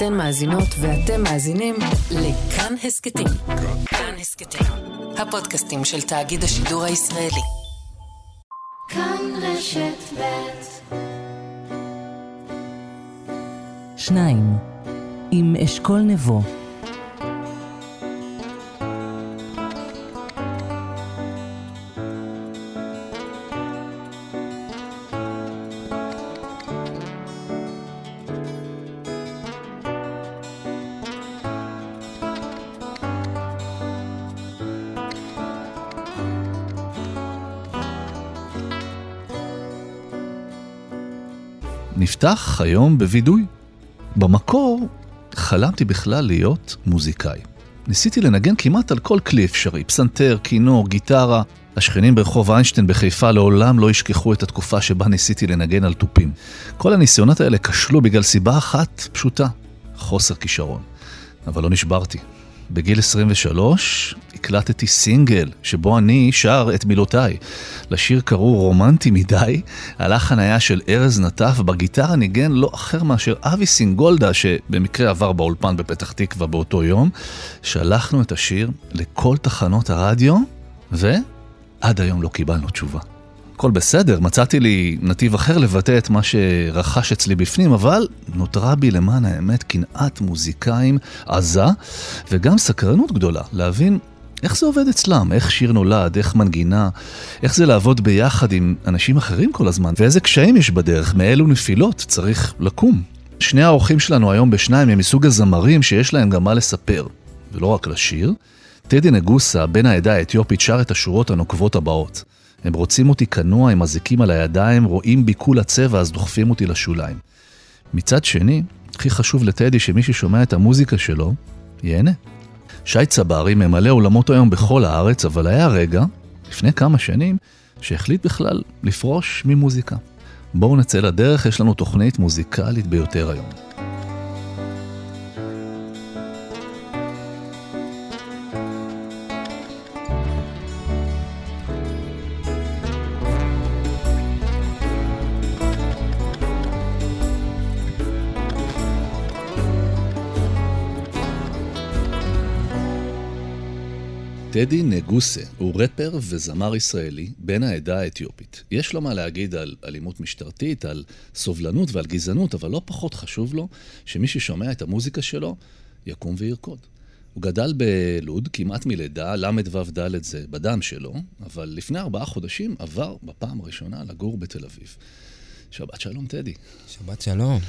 אתן מאזינות ואתם מאזינים לכאן הסכתים. כאן הסכתים, הפודקאסטים של תאגיד השידור הישראלי. כאן רשת ב' שניים, עם אשכול נבו. נפתח היום בווידוי. במקור חלמתי בכלל להיות מוזיקאי. ניסיתי לנגן כמעט על כל כלי אפשרי, פסנתר, כינור, גיטרה. השכנים ברחוב איינשטיין בחיפה לעולם לא ישכחו את התקופה שבה ניסיתי לנגן על תופים. כל הניסיונות האלה כשלו בגלל סיבה אחת פשוטה, חוסר כישרון. אבל לא נשברתי. בגיל 23 הקלטתי סינגל שבו אני שר את מילותיי. לשיר קראו רומנטי מדי, הלחן היה של ארז נטף, בגיטרה ניגן לא אחר מאשר אבי סינגולדה, שבמקרה עבר באולפן בפתח תקווה באותו יום. שלחנו את השיר לכל תחנות הרדיו, ועד היום לא קיבלנו תשובה. הכל בסדר, מצאתי לי נתיב אחר לבטא את מה שרכש אצלי בפנים, אבל נותרה בי למען האמת קנאת מוזיקאים עזה, וגם סקרנות גדולה להבין איך זה עובד אצלם, איך שיר נולד, איך מנגינה, איך זה לעבוד ביחד עם אנשים אחרים כל הזמן, ואיזה קשיים יש בדרך, מאילו נפילות צריך לקום. שני האורחים שלנו היום בשניים הם מסוג הזמרים שיש להם גם מה לספר, ולא רק לשיר. טדי נגוסה, בן העדה האתיופית, שר את השורות הנוקבות הבאות. הם רוצים אותי כנוע עם אזיקים על הידיים, רואים בי כולה צבע, אז דוחפים אותי לשוליים. מצד שני, הכי חשוב לטדי שמי ששומע את המוזיקה שלו, ייהנה. שי צברי ממלא עולמות היום בכל הארץ, אבל היה רגע, לפני כמה שנים, שהחליט בכלל לפרוש ממוזיקה. בואו נצא לדרך, יש לנו תוכנית מוזיקלית ביותר היום. טדי נגוסה הוא רפר וזמר ישראלי בן העדה האתיופית. יש לו מה להגיד על אלימות משטרתית, על סובלנות ועל גזענות, אבל לא פחות חשוב לו שמי ששומע את המוזיקה שלו יקום וירקוד. הוא גדל בלוד כמעט מלידה, ל"ו-ד' זה בדם שלו, אבל לפני ארבעה חודשים עבר בפעם הראשונה לגור בתל אביב. שבת שלום, טדי. שבת שלום.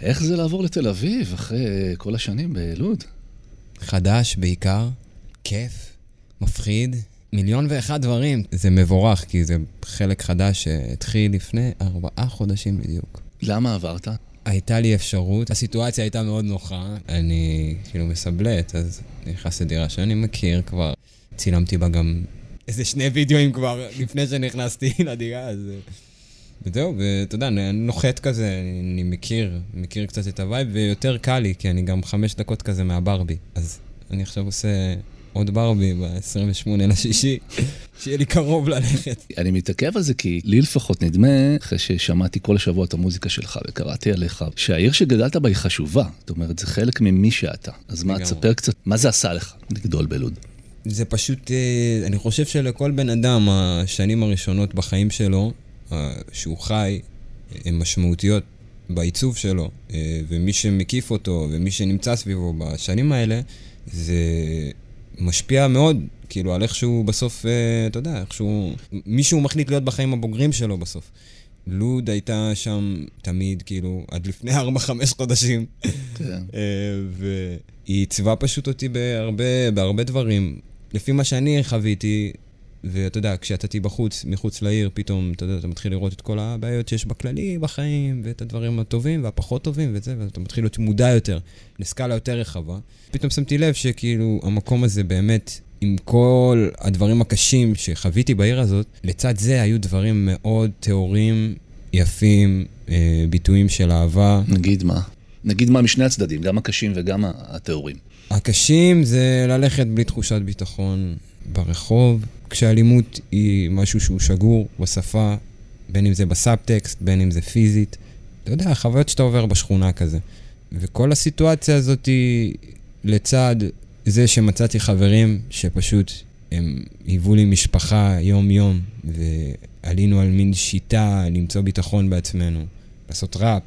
איך זה לעבור לתל אביב אחרי כל השנים בלוד? חדש בעיקר, כיף. מפחיד, מיליון ואחד דברים. זה מבורך, כי זה חלק חדש שהתחיל לפני ארבעה חודשים בדיוק. למה עברת? הייתה לי אפשרות, הסיטואציה הייתה מאוד נוחה, אני כאילו מסבלט, אז נכנס לדירה שאני מכיר כבר, צילמתי בה גם איזה שני וידאוים כבר לפני שנכנסתי לדירה, אז... וזהו, ואתה יודע, אני נוחת כזה, אני מכיר, מכיר קצת את ה vibe, ויותר קל לי, כי אני גם חמש דקות כזה מהברבי. אז אני עכשיו עושה עוד ברבי ב-28 לשישי, שיהיה לי קרוב ללכת. אני מתעכב על זה כי לי לפחות נדמה, אחרי ששמעתי כל השבוע את המוזיקה שלך וקראתי עליך, שהעיר שגדלת בה היא חשובה. זאת אומרת, זה חלק ממי שאתה. אז מה, תספר קצת, מה זה עשה לך לגדול בלוד? זה פשוט, אה, אני חושב שלכל בן אדם, השנים הראשונות בחיים שלו, אה, שהוא חי, הן משמעותיות בעיצוב שלו, אה, ומי שמקיף אותו ומי שנמצא סביבו בשנים האלה, זה משפיע מאוד, כאילו, על איך שהוא בסוף, אה, אתה יודע, איך שהוא... מישהו מחליט להיות בחיים הבוגרים שלו בסוף. לוד הייתה שם תמיד, כאילו, עד לפני 4-5 חודשים. כן. אה, והיא עיצבה פשוט אותי בהרבה, בהרבה דברים. לפי מה שאני חוויתי, ואתה יודע, כשאתה תהיה בחוץ, מחוץ לעיר, פתאום, אתה יודע, אתה מתחיל לראות את כל הבעיות שיש בכללי בחיים, ואת הדברים הטובים והפחות טובים וזה, ואתה מתחיל להיות מודע יותר, לסקאלה יותר רחבה. פתאום שמתי לב שכאילו, המקום הזה באמת, עם כל הדברים הקשים שחוויתי בעיר הזאת, לצד זה היו דברים מאוד טהורים, יפים, אה, ביטויים של אהבה. נגיד מה? נגיד מה משני הצדדים, גם הקשים וגם הטהורים. הקשים זה ללכת בלי תחושת ביטחון ברחוב, כשאלימות היא משהו שהוא שגור בשפה, בין אם זה בסאבטקסט, בין אם זה פיזית. אתה יודע, חוויות שאתה עובר בשכונה כזה. וכל הסיטואציה הזאת היא לצד זה שמצאתי חברים שפשוט הם היוו לי משפחה יום-יום, ועלינו על מין שיטה למצוא ביטחון בעצמנו, לעשות ראפ,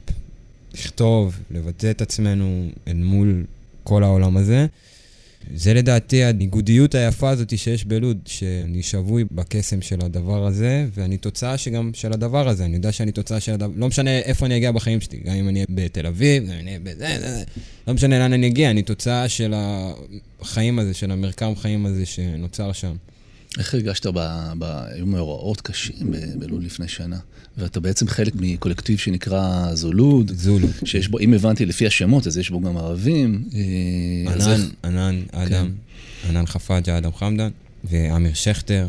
לכתוב, לבטא את עצמנו אל מול כל העולם הזה. זה לדעתי הניגודיות היפה הזאת שיש בלוד, שאני שבוי בקסם של הדבר הזה, ואני תוצאה שגם של הדבר הזה. אני יודע שאני תוצאה של הדבר... לא משנה איפה אני אגיע בחיים שלי, גם אם אני אהיה בתל אביב, גם אם אני אהיה בזה, זה. לא משנה לאן אני אגיע, אני תוצאה של החיים הזה, של המרקם חיים הזה שנוצר שם. איך הרגשת ב... ב... היו מאורעות קשים בלוד לפני שנה, ואתה בעצם חלק מקולקטיב שנקרא זולוד. זולוד. שיש בו, אם הבנתי לפי השמות, אז יש בו גם ערבים. אה, ענן, ענן, אדם, כן. ענן חפאג'ה, אדם חמדן, ואמיר שכטר,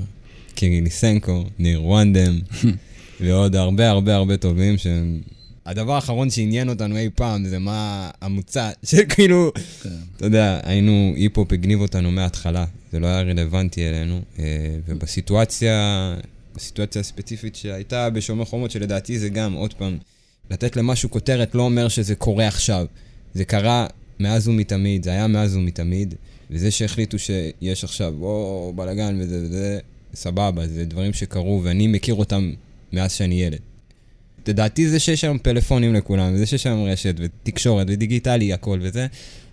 קירי ניסנקו, ניר וונדם, ועוד הרבה הרבה הרבה טובים שהם... הדבר האחרון שעניין אותנו אי פעם זה מה המוצא, שכאילו, כן. אתה יודע, היינו, היפ-הופ הגניב אותנו מההתחלה, זה לא היה רלוונטי אלינו, אה, ובסיטואציה, בסיטואציה הספציפית שהייתה בשומר חומות, שלדעתי זה גם, עוד פעם, לתת למשהו כותרת לא אומר שזה קורה עכשיו. זה קרה מאז ומתמיד, זה היה מאז ומתמיד, וזה שהחליטו שיש עכשיו, או בלאגן וזה וזה, סבבה, זה דברים שקרו, ואני מכיר אותם מאז שאני ילד. לדעתי זה שיש היום פלאפונים לכולם, וזה שיש היום רשת, ותקשורת, ודיגיטלי, הכל וזה,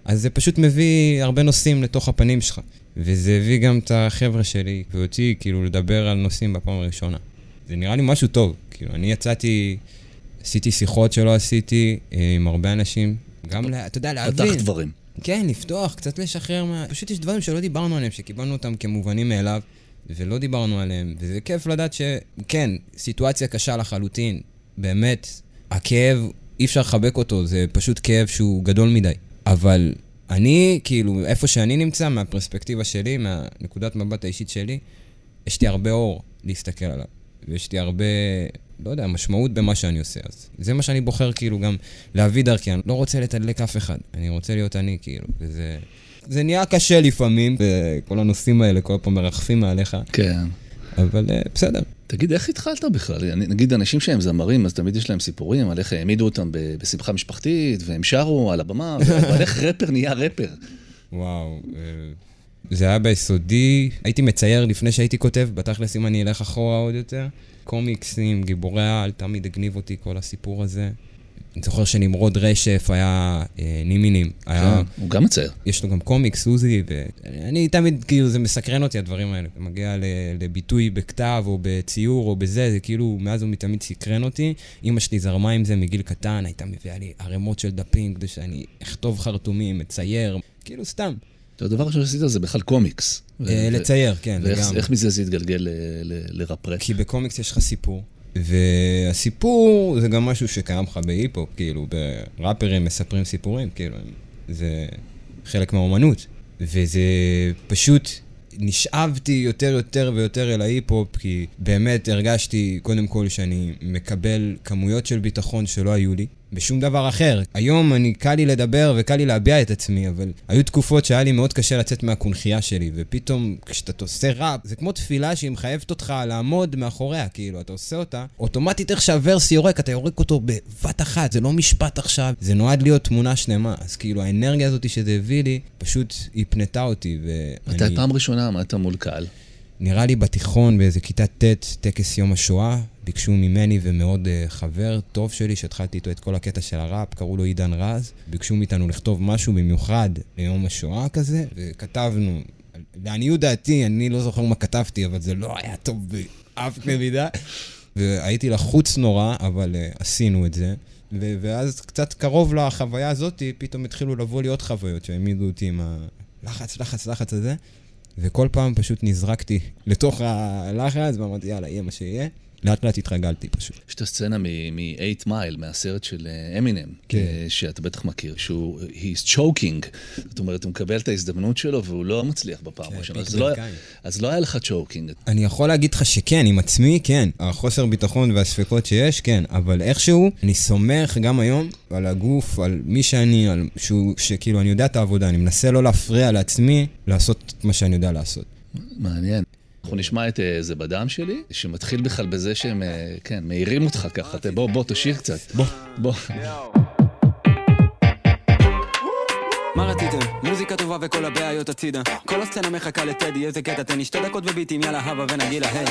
אז זה פשוט מביא הרבה נושאים לתוך הפנים שלך. וזה הביא גם את החבר'ה שלי ואותי, כאילו, לדבר על נושאים בפעם הראשונה. זה נראה לי משהו טוב. כאילו, אני יצאתי, עשיתי שיחות שלא עשיתי אה, עם הרבה אנשים, גם, לה, אתה יודע, להבין. פתח דברים. כן, לפתוח, קצת לשחרר מה... פשוט יש דברים שלא דיברנו עליהם, שקיבלנו אותם כמובנים מאליו, ולא דיברנו עליהם, וזה כיף לדעת שכן, סיטואציה קשה לחלוטין, באמת, הכאב, אי אפשר לחבק אותו, זה פשוט כאב שהוא גדול מדי. אבל אני, כאילו, איפה שאני נמצא, מהפרספקטיבה שלי, מהנקודת מבט האישית שלי, יש לי הרבה אור להסתכל עליו. ויש לי הרבה, לא יודע, משמעות במה שאני עושה. אז זה מה שאני בוחר, כאילו, גם להביא דרכי. אני לא רוצה לתדלק אף אחד, אני רוצה להיות אני, כאילו. וזה... זה נהיה קשה לפעמים, וכל הנושאים האלה כל פעם מרחפים מעליך. כן. אבל uh, בסדר. תגיד, איך התחלת בכלל? נגיד אנשים שהם זמרים, אז תמיד יש להם סיפורים על איך העמידו אותם בשמחה משפחתית, והם שרו על הבמה, אבל איך רפר נהיה רפר? וואו, אה, זה היה ביסודי. הייתי מצייר לפני שהייתי כותב, בתכלס אם אני אלך אחורה עוד יותר. קומיקסים, גיבורי העל, תמיד הגניב אותי כל הסיפור הזה. אני זוכר שנמרוד רשף היה אה, נימינים. היה... כן, הוא גם מצייר. יש לו גם קומיקס, סוזי, ואני תמיד, כאילו, זה מסקרן אותי, הדברים האלה. זה מגיע לביטוי בכתב או בציור או בזה, זה כאילו, מאז ומתמיד סקרן אותי. אימא שלי זרמה עם זה מגיל קטן, הייתה מביאה לי ערימות של דפים כדי שאני אכתוב חרטוטים, אצייר, כאילו, סתם. הדבר הראשון שעשית זה בכלל קומיקס. אה, לצייר, כן, לגמרי. ואיך מזה זה התגלגל לראפ? כי בקומיקס יש לך סיפור. והסיפור זה גם משהו שקיים לך בהיפ-הופ, כאילו, בראפרים מספרים סיפורים, כאילו, זה חלק מהאומנות. וזה פשוט, נשאבתי יותר יותר ויותר אל ההיפ-הופ, כי באמת הרגשתי, קודם כל, שאני מקבל כמויות של ביטחון שלא היו לי. בשום דבר אחר. היום אני, קל לי לדבר וקל לי להביע את עצמי, אבל היו תקופות שהיה לי מאוד קשה לצאת מהקונכייה שלי, ופתאום כשאתה עושה ראפ, זה כמו תפילה שהיא מחייבת אותך לעמוד מאחוריה, כאילו, אתה עושה אותה, אוטומטית איך שהוורס יורק, אתה יורק אותו בבת אחת, זה לא משפט עכשיו, זה נועד להיות תמונה שלמה. אז כאילו, האנרגיה הזאת שזה הביא לי, פשוט הפנתה אותי, ואני... מתי פעם ראשונה עמדת מול קהל? נראה לי בתיכון, באיזה כיתה ט', טקס יום השואה, ביקשו ממני ומאוד uh, חבר טוב שלי, שהתחלתי איתו את כל הקטע של הראפ, קראו לו עידן רז. ביקשו מאיתנו לכתוב משהו במיוחד ליום השואה כזה, וכתבנו, לעניות דעתי, אני לא זוכר מה כתבתי, אבל זה לא היה טוב באף קנה והייתי לחוץ נורא, אבל uh, עשינו את זה. ו- ואז קצת קרוב לחוויה הזאת, פתאום התחילו לבוא לי עוד חוויות שהעמידו אותי עם הלחץ, לחץ, לחץ הזה. וכל פעם פשוט נזרקתי לתוך הלחץ, ואמרתי, יאללה, יהיה מה שיהיה. לאט לאט התרגלתי פשוט. יש את הסצנה מ-8 מייל, מהסרט של אמינם, אה, כן. אה, שאתה בטח מכיר, שהוא, he's choking, זאת אומרת, הוא מקבל את ההזדמנות שלו והוא לא מצליח בפעם כן, הראשונה, אז, לא, אז לא היה לך choking. אני יכול להגיד לך שכן, עם עצמי, כן. החוסר ביטחון והספקות שיש, כן, אבל איכשהו, אני סומך גם היום על הגוף, על מי שאני, על שהוא, שכאילו, אני יודע את העבודה, אני מנסה לא להפריע לעצמי לעשות את מה שאני יודע לעשות. מעניין. אנחנו נשמע את אה, זה בדם שלי, שמתחיל בכלל בזה שהם, אה, כן, מעירים אותך ככה. בוא, בוא, תשאיר קצת. בוא, בוא. מה רציתם? מוזיקה טובה וכל הבעיות הצידה כל הסצנה מחכה לטדי, איזה קטע תן לי שתי דקות וביטים, יאללה הבה ונגילה, היי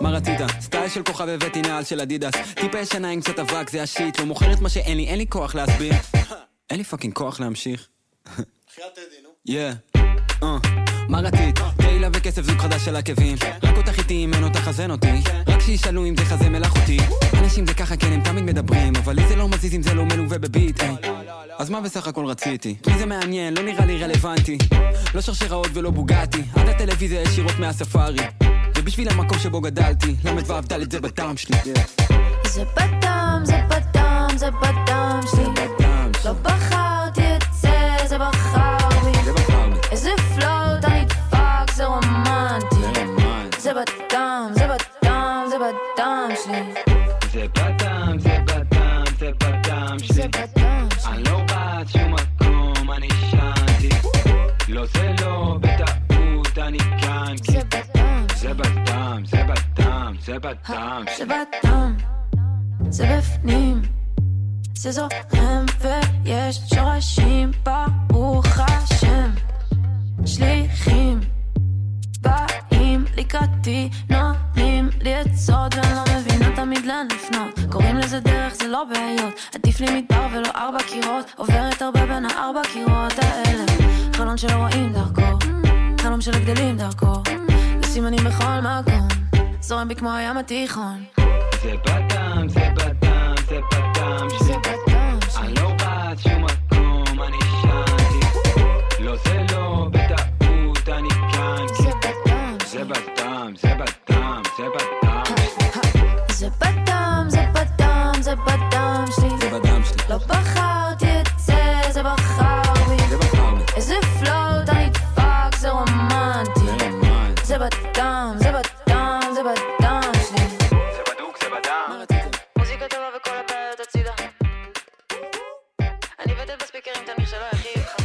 מה רצית? סטייל של כוכב הבאתי נעל של אדידס טיפה ישנה עם קצת אבק, זה השיט לא מוכר את מה שאין לי, אין לי כוח להסביר אין לי fucking כוח להמשיך בחייאת טדי, נו. יא, אה, מה רצית? תהילה וכסף זוג חדש של עקבים. רק אותך איתי אם אין אותך אז אין אותי. רק שישאלו אם זה חזה מלאכותי אנשים זה ככה כן הם תמיד מדברים אבל לי זה לא מזיז אם זה לא מלווה ב beat היי. אז מה בסך הכל רציתי? מי זה מעניין, לא נראה לי רלוונטי. לא שרשראות ולא בוגטי עד הטלוויזיה ישירות מהספארי. ובשביל המקום שבו גדלתי למד ואהבת זה בטעם שלי. זה בדם, זה בדם, זה בדם זה בדם זה בדם, זה בפנים, זה בי כמו הים התיכון. זה בדם, את המכשלו היחיד איתך.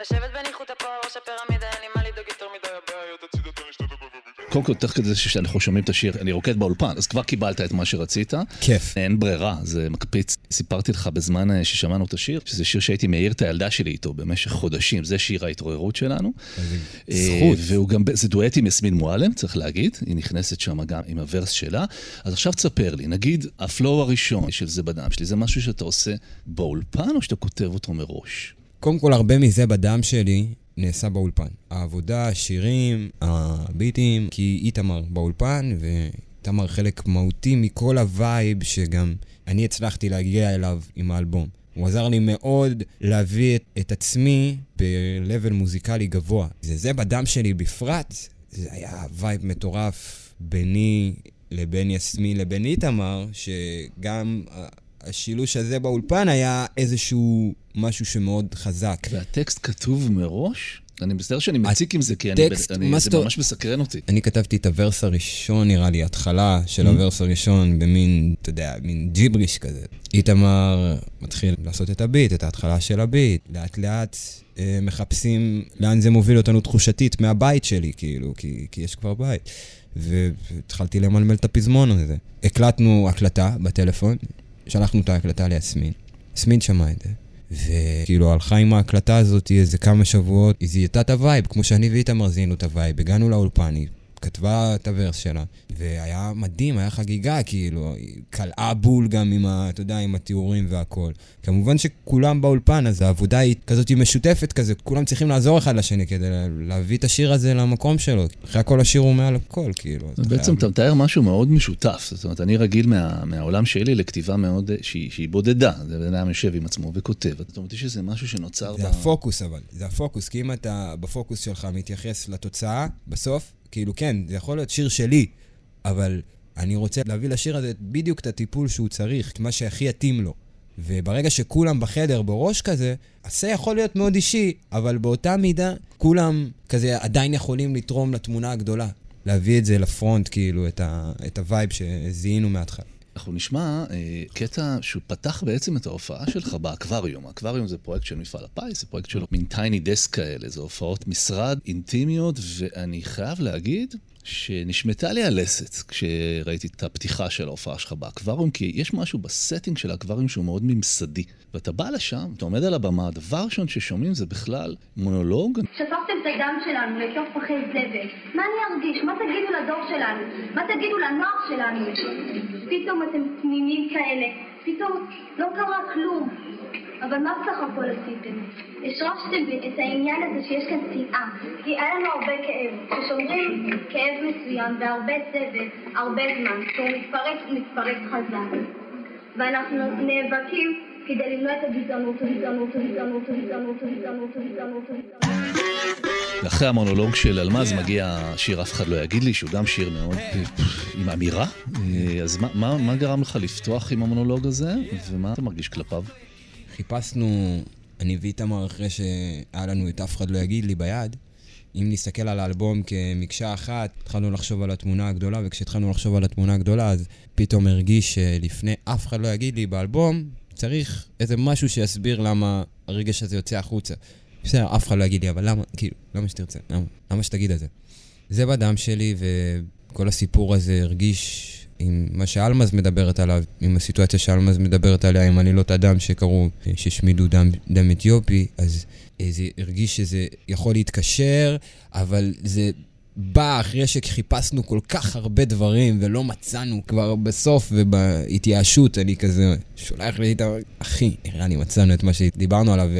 לשבת בניחותא פה על ראש הפירמידה, אין לי מה לדאוג יותר מדי הבעיות. קודם כל, תוך כדי שאנחנו שומעים את השיר, אני רוקד באולפן, אז כבר קיבלת את מה שרצית. כיף. אין ברירה, זה מקפיץ. סיפרתי לך בזמן אה, ששמענו את השיר, שזה שיר שהייתי מעיר את הילדה שלי איתו במשך חודשים, זה שיר ההתעוררות שלנו. אה, זכות. והוא גם, זה דואט עם יסמין מועלם, צריך להגיד, היא נכנסת שם גם עם הוורס שלה. אז עכשיו תספר לי, נגיד, ה flow הראשון של זה בדם שלי, זה משהו שאתה עושה באולפן או שאתה כותב אותו מראש? קודם כל, הרבה מזה בדם שלי נעשה באולפן. העבודה, השירים, הביטים, כי איתמר באולפן, ואיתמר חלק מהותי מכל ה vibe שגם אני הצלחתי להגיע אליו עם האלבום. הוא עזר לי מאוד להביא את, את עצמי ב-level מוזיקלי גבוה. זה זה בדם שלי בפרט, זה היה וייב מטורף ביני לבין יסמין לבין איתמר, שגם השילוש הזה באולפן היה איזשהו משהו שמאוד חזק. והטקסט כתוב מראש? אני מצטער שאני מציק עם זה, כי אני, אני, מה זה ממש מסקרן אותי. אני כתבתי את ה verse הראשון, נראה לי, התחלה של ה verse הראשון, במין, אתה יודע, מין ג'יבריש כזה. איתמר מתחיל לעשות את הביט, את ההתחלה של הביט. לאט לאט אה, מחפשים לאן זה מוביל אותנו תחושתית מהבית שלי, כאילו, כי, כי יש כבר בית. והתחלתי למלמל את הפזמון הזה. הקלטנו הקלטה בטלפון, שלחנו את ההקלטה ליסמין. יסמין שמעה את זה. וכאילו הלכה עם ההקלטה הזאת איזה כמה שבועות, היא זיהתה את הווייב, כמו שאני ואיתמר זיהינו את הווייב. הגענו לאולפן, היא כתבה את ה verse שלה, והיה מדהים, היה חגיגה, כאילו, קלעה בול גם עם, ה, אתה יודע, עם התיאורים והכל. כמובן שכולם באולפן, אז העבודה היא כזאת היא משותפת כזה, כולם צריכים לעזור אחד לשני כדי לה- להביא את השיר הזה למקום שלו. אחרי הכל השיר הוא מעל הכל, כאילו. אז בעצם חייב- אתה מתאר משהו מאוד משותף, זאת אומרת, אני רגיל מה, מהעולם שלי לכתיבה מאוד, אה, שהיא, שהיא בודדה, זה בן אדם יושב עם עצמו וכותב, זאת אומרת, יש איזה משהו שנוצר זה הפוקוס אבל, זה הפוקוס, כי אם אתה בפוקוס שלך מתייחס לתוצאה, בסוף, כאילו כן, זה יכול להיות שיר שלי, אבל אני רוצה להביא לשיר הזה בדיוק את הטיפול שהוא צריך, את מה שהכי יתאים לו. וברגע שכולם בחדר בראש כזה, זה יכול להיות מאוד אישי, אבל באותה מידה, כולם כזה עדיין יכולים לתרום לתמונה הגדולה. להביא את זה ל front, כאילו, את, ה, את הווייב שזיהינו מההתחלה. אנחנו נשמע אה, קטע שהוא פתח בעצם את ההופעה שלך באקווריום. האקווריום זה פרויקט של מפעל הפיס, זה פרויקט של מין Tiny Desk כאלה, זה הופעות משרד אינטימיות, ואני חייב להגיד, שנשמטה לי הלסת כשראיתי את הפתיחה של ההופעה שלך באקווריום, כי יש משהו ב setting של האקווריום שהוא מאוד ממסדי. ואתה בא לשם, אתה עומד על הבמה, הדבר ראשון ששומעים זה בכלל מונולוג. שפכתם את הדם שלנו לתוך פחי זבל. מה אני ארגיש? מה תגידו לדור שלנו? מה תגידו לנוער שלנו? פתאום אתם תמימים כאלה. פתאום לא קרה כלום. אבל מה בסך הכל עשיתם? השרשתם את העניין הזה שיש כאן שנאה. כי היה לנו הרבה כאב. כששומרים כאב מסוים והרבה סבל, הרבה זמן, כשהוא מתפרק, הוא מתפרק חזק. ואנחנו נאבקים כדי למנוע את הגזענות, הגזענות, הגזענות, הגזענות, הגזענות, הגזענות, הגזענות. ואחרי המונולוג של אלמז מגיע שיר אף אחד לא יגיד לי, שהוא גם שיר מאוד אה, עם אמירה. אה, אז מה גרם לך לפתוח עם המונולוג הזה, ומה אתה מרגיש כלפיו? חיפשנו, אני ואיתמר אחרי שהיה לנו את אף אחד לא יגיד לי ביד, אם נסתכל על האלבום כמקשה אחת, התחלנו לחשוב על התמונה הגדולה, וכשהתחלנו לחשוב על התמונה הגדולה, אז פתאום הרגיש שלפני אף אחד לא יגיד לי באלבום, צריך איזה משהו שיסביר למה הרגש הזה יוצא החוצה. בסדר, אף אחד לא יגיד לי, אבל למה, כאילו, למה שתרצה? למה, למה שתגיד את זה? זה בדם שלי, וכל הסיפור הזה הרגיש עם מה שאלמז מדברת עליו, עם הסיטואציה שאלמז מדברת עליה, עם עלילות הדם שקרו, שהשמידו דם, דם אתיופי, אז זה הרגיש שזה יכול להתקשר, אבל זה בא אחרי שחיפשנו כל כך הרבה דברים ולא מצאנו כבר בסוף ובהתייאשות אני כזה שולח לי את ה... אחי, נראה לי מצאנו את מה שדיברנו עליו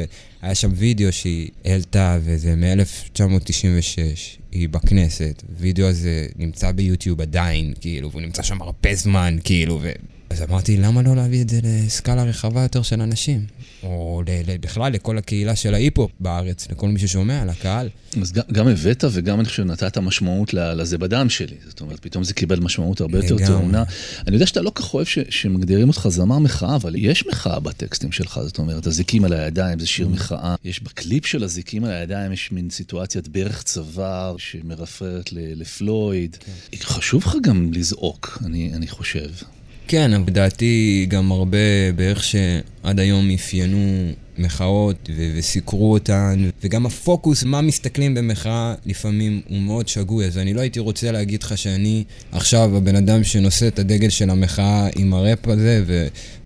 והיה שם וידאו שהיא העלתה וזה מ-1996, היא בכנסת, וידאו הזה נמצא ביוטיוב עדיין, כאילו, והוא נמצא שם הרבה זמן, כאילו, ו... אז אמרתי, למה לא להביא את זה לסקאלה רחבה יותר של אנשים? או בכלל לכל הקהילה של ההיפ-הופ בארץ, לכל מי ששומע, לקהל. אז גם, גם הבאת וגם אני חושב נתת משמעות לזה בדם שלי. זאת אומרת, פתאום זה קיבל משמעות הרבה יותר טעונה. אני יודע שאתה לא כך אוהב ש, שמגדירים אותך זמר מחאה, אבל יש מחאה בטקסטים שלך. זאת אומרת, הזיקים על הידיים זה שיר mm. מחאה. יש בקליפ של הזיקים על הידיים, יש מין סיטואציית ברך צוואר שמרפררת לפלויד. כן. חשוב לך גם לזעוק, אני, אני חושב. כן, לדעתי גם הרבה באיך שעד היום אפיינו מחאות ו- וסיקרו אותן, וגם הפוקוס, מה מסתכלים במחאה, לפעמים הוא מאוד שגוי. אז אני לא הייתי רוצה להגיד לך שאני עכשיו הבן אדם שנושא את הדגל של המחאה עם הראפ הזה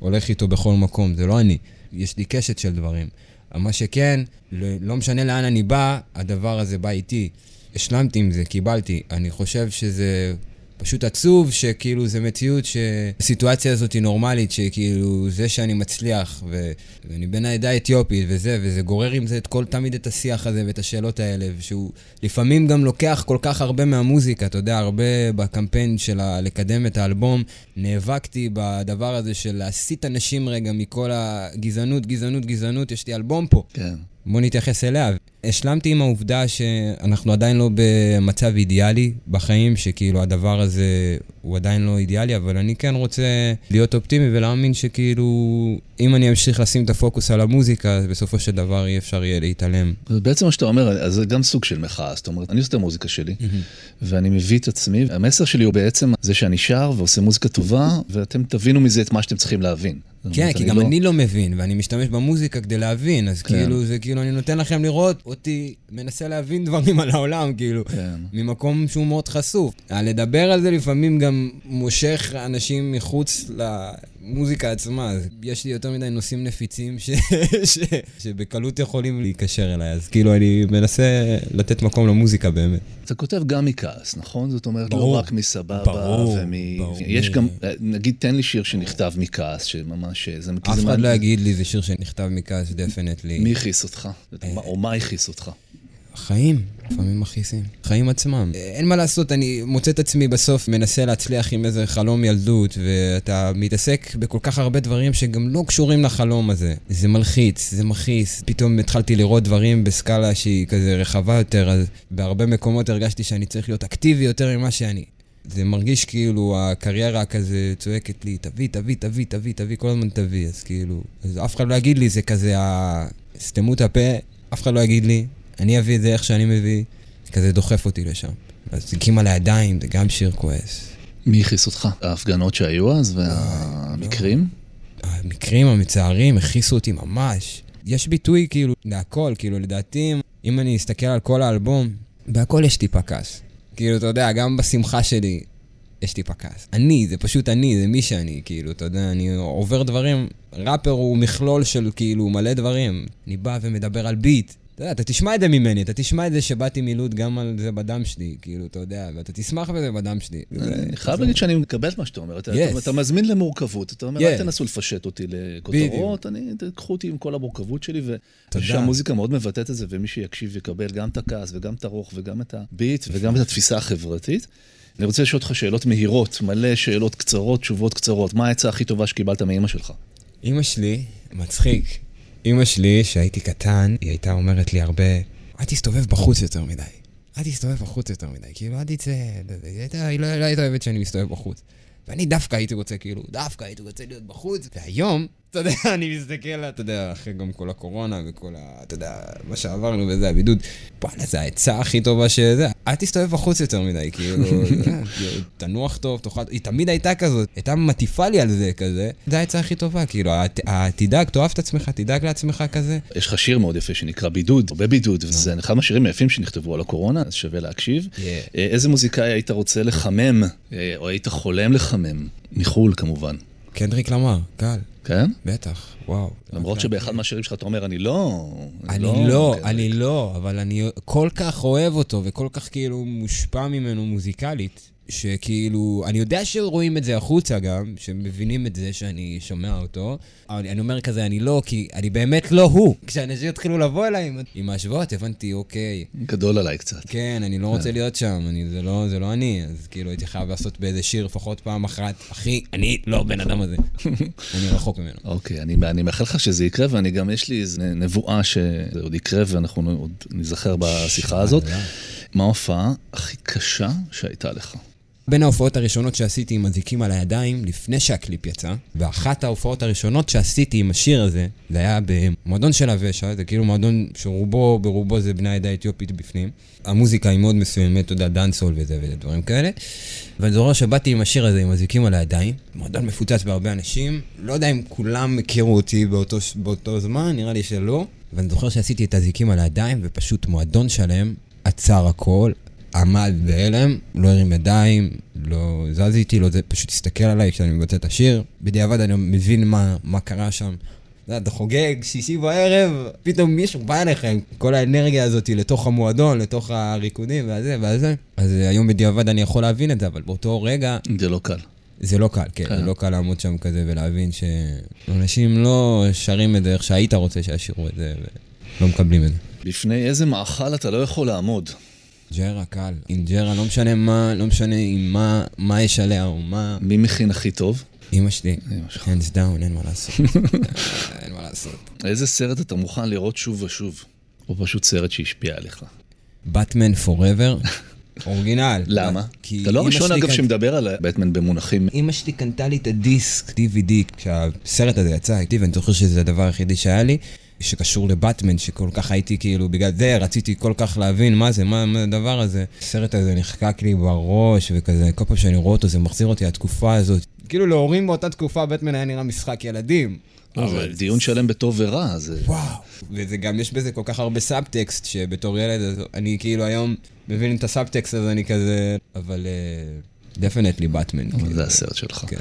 והולך איתו בכל מקום. זה לא אני. יש לי קשת של דברים. מה שכן, לא, לא משנה לאן אני בא, הדבר הזה בא איתי. השלמתי עם זה, קיבלתי. אני חושב שזה פשוט עצוב שכאילו זה מציאות שהסיטואציה הזאת היא נורמלית, שכאילו זה שאני מצליח ו... ואני בן העדה האתיופית וזה, וזה גורר עם זה את כל, תמיד את השיח הזה ואת השאלות האלה, ושהוא לפעמים גם לוקח כל כך הרבה מהמוזיקה, אתה יודע, הרבה בקמפיין של ה... לקדם את האלבום, נאבקתי בדבר הזה של להסיט אנשים רגע מכל הגזענות, גזענות, גזענות, יש לי אלבום פה. כן. בוא נתייחס אליה. השלמתי עם העובדה שאנחנו עדיין לא במצב אידיאלי בחיים, שכאילו הדבר הזה הוא עדיין לא אידיאלי, אבל אני כן רוצה להיות אופטימי ולהאמין שכאילו, אם אני אמשיך לשים את הפוקוס על המוזיקה, אז בסופו של דבר אי אפשר יהיה להתעלם. בעצם מה שאתה אומר, אז זה גם סוג של מחאה, זאת אומרת, אני עושה את המוזיקה שלי, ואני מביא את עצמי, המסר שלי הוא בעצם זה שאני שר ועושה מוזיקה טובה, ואתם תבינו מזה את מה שאתם צריכים להבין. כן, כי גם לא... אני לא מבין, ואני משתמש במוזיקה כדי להבין, אז כן. כאילו, זה כאילו, אני נותן לכם לראות אותי מנסה להבין דברים על העולם, כאילו, כן. ממקום שהוא מאוד חשוף. לדבר על זה לפעמים גם מושך אנשים מחוץ למוזיקה עצמה. יש לי יותר מדי נושאים נפיצים ש... ש... שבקלות יכולים להיקשר אליי, אז כאילו, אני מנסה לתת מקום למוזיקה באמת. אתה כותב גם מכעס, נכון? זאת אומרת, לא ברור, לא רק מסבבה. ברור, ומ... ברור. יש גם, נגיד, תן לי שיר שנכתב מכעס, שממש... זה, אף אחד לא יגיד לי, זה שיר שנכתב מכעס, definitely. מי הכעיס אותך? או מה הכעיס אותך? חיים, לפעמים מכעיסים. חיים עצמם. אין מה לעשות, אני מוצא את עצמי בסוף מנסה להצליח עם איזה חלום ילדות, ואתה מתעסק בכל כך הרבה דברים שגם לא קשורים לחלום הזה. זה מלחיץ, זה מכעיס. פתאום התחלתי לראות דברים בסקאלה שהיא כזה רחבה יותר, אז בהרבה מקומות הרגשתי שאני צריך להיות אקטיבי יותר ממה שאני. זה מרגיש כאילו הקריירה כזה צועקת לי, תביא, תביא, תביא, תביא, תביא, כל הזמן תביא, אז כאילו... אז אף אחד לא יגיד לי, זה כזה ה... סתמו את הפה, אף אחד לא יגיד לי, אני אביא את זה איך שאני מביא, כזה דוחף אותי לשם. אז זיקים על הידיים, זה גם שיר כועס. מי הכעיס אותך? ההפגנות שהיו אז והמקרים? המקרים המצערים הכעיסו אותי ממש. יש ביטוי כאילו להכל, כאילו לדעתי, אם אני אסתכל על כל האלבום, בהכל יש טיפה כעס. כאילו, אתה יודע, גם בשמחה שלי, יש טיפה כעס. אני, זה פשוט אני, זה מי שאני, כאילו, אתה יודע, אני עובר דברים, ראפר הוא מכלול של כאילו מלא דברים. אני בא ומדבר על ביט. אתה יודע, אתה תשמע את זה ממני, אתה תשמע את זה שבאתי מלוד גם על זה בדם שלי, כאילו, אתה יודע, ואתה תשמח בזה בדם שלי. אני חייב להגיד שאני מקבל את מה שאתה אומר. אתה- מזמין למורכבות, אתה אומר. אל תנסו לפשט אותי לכותרות, אני, תקחו אותי עם כל המורכבות שלי, ואני חושב שהמוזיקה מאוד מבטאת את זה, ומי שיקשיב יקבל גם את הכעס, וגם את הרוך, וגם את הביט, וגם את התפיסה החברתית. אני רוצה לשאול אותך שאלות מהירות, מלא שאלות קצרות, תשובות קצרות. מה העצה הכי טובה שקיבלת מאמא שלך? אימא שלי, מצחיק. אימא שלי, כשהייתי קטן, היא הייתה אומרת לי הרבה, אל תסתובב בחוץ יותר מדי. אל תסתובב בחוץ יותר מדי. כאילו, אל תצא... היא לא לא הייתה אוהבת שאני מסתובב בחוץ. ואני דווקא הייתי רוצה, כאילו, דווקא הייתי רוצה להיות בחוץ. והיום, אתה יודע, אני מסתכל, אתה יודע, אחרי גם כל הקורונה וכל ה... אתה יודע, מה שעברנו וזה, הבידוד. וואלה, זה העצה הכי טובה שזה. אל תסתובב בחוץ יותר מדי, כאילו, כאילו, תנוח טוב, תאכל... היא תמיד הייתה כזאת, הייתה מטיפה לי על זה כזה. זה העצה הכי טובה, כאילו, תדאג, תאהב את עצמך, תדאג לעצמך כזה. יש לך שיר מאוד יפה שנקרא בידוד, הרבה בידוד, וזה אחד מהשירים היפים שנכתבו על הקורונה, אז שווה להקשיב. אה, איזה מוזיקאי היית רוצה לחמם, אה, או היית חולם לחמם? מחו"ל כמובן, קנדריק למר, קל, כן? בטח, וואו. למרות שבאחד מהשירים שלך אתה אומר, אני לא... אני לא, כן, אני לא, אבל אני כל כך אוהב אותו וכל כך כאילו מושפע ממנו מוזיקלית, שכאילו, אני יודע שרואים את זה החוצה גם, שמבינים את זה שאני שומע אותו, אבל אני אומר כזה, אני לא, כי אני באמת לא הוא. כשאנשים התחילו לבוא אליי עם- עם ההשוואות, הבנתי, אוקיי, גדול עליי קצת. כן, אני לא רוצה להיות שם, אני, זה, לא, זה לא אני, אז כאילו הייתי חייב לעשות באיזה שיר לפחות פעם אחת, אחי, אני לא הבן אדם הזה, אני רחוק ממנו. אוקיי, אני, אני מאחל לך שזה יקרה, ואני גם, יש לי איזו נבואה שזה עוד יקרה, ואנחנו עוד ניזכר בשיחה הזאת. מה ההופעה הכי קשה שהייתה לך? בין ההופעות הראשונות שעשיתי עם אזיקים על הידיים, לפני שהקליפ יצא, ואחת ההופעות הראשונות שעשיתי עם השיר הזה, זה היה במועדון של הוושע, זה כאילו מועדון שרובו, ברובו זה בני העדה האתיופית בפנים. המוזיקה היא מאוד מסוימת, אתה יודע, דאנסול וזה ודברים כאלה. ואני זוכר שבאתי עם השיר הזה, עם אזיקים על הידיים, מועדון מפוצץ בהרבה אנשים, לא יודע אם כולם הכירו אותי באותו, באותו זמן, נראה לי שלא. ואני זוכר שעשיתי את האזיקים על הידיים, ופשוט מועדון שלם עצר הכל, עמד בהלם, לא הרים ידיים, לא זז איתי, לא זה, פשוט הסתכל עליי כשאני מבצע את השיר. בדיעבד אני מבין מה, מה קרה שם. אתה חוגג, שישי בערב, פתאום מישהו בא אליך עם כל האנרגיה הזאת לתוך המועדון, לתוך הריקודים והזה והזה. אז היום בדיעבד אני יכול להבין את זה, אבל באותו רגע זה לא קל. זה לא קל, כן, כן. זה לא קל לעמוד שם כזה ולהבין שאנשים לא שרים את זה איך שהיית רוצה שישירו את זה, ולא מקבלים את זה. לפני איזה מאכל אתה לא יכול לעמוד? ג'רה קל. אינג'רה, לא משנה מה, לא משנה עם מה, מה יש עליה או מה... מי מכין הכי טוב? אמא שלי, אמא שלך. hands down, אין מה לעשות. אין מה לעשות. איזה סרט אתה מוכן לראות שוב ושוב? או פשוט סרט שהשפיע עליך? Batman Forever, אורגינל. למה? אתה לא הראשון אגב שמדבר על בטמן במונחים. אמא שלי קנתה לי את הדיסק, DVD, כשהסרט הזה יצא איתי, ואני זוכר שזה הדבר היחידי שהיה לי, שקשור לבטמן, שכל כך הייתי כאילו, בגלל זה רציתי כל כך להבין מה זה, מה, מה הדבר הזה. הסרט הזה נחקק לי בראש, וכזה, כל פעם שאני רואה אותו זה מחזיר אותי לתקופה הזאת. כאילו להורים באותה תקופה, בטמן היה נראה משחק ילדים. אבל דיון שלם בטוב ורע, זה... וואו. וזה גם, יש בזה כל כך הרבה סאבטקסט, שבתור ילד, אז אני כאילו היום מבין את הסאבטקסט הזה, אני כזה... אבל definitely באטמן. אבל זה הסרט שלך. כן.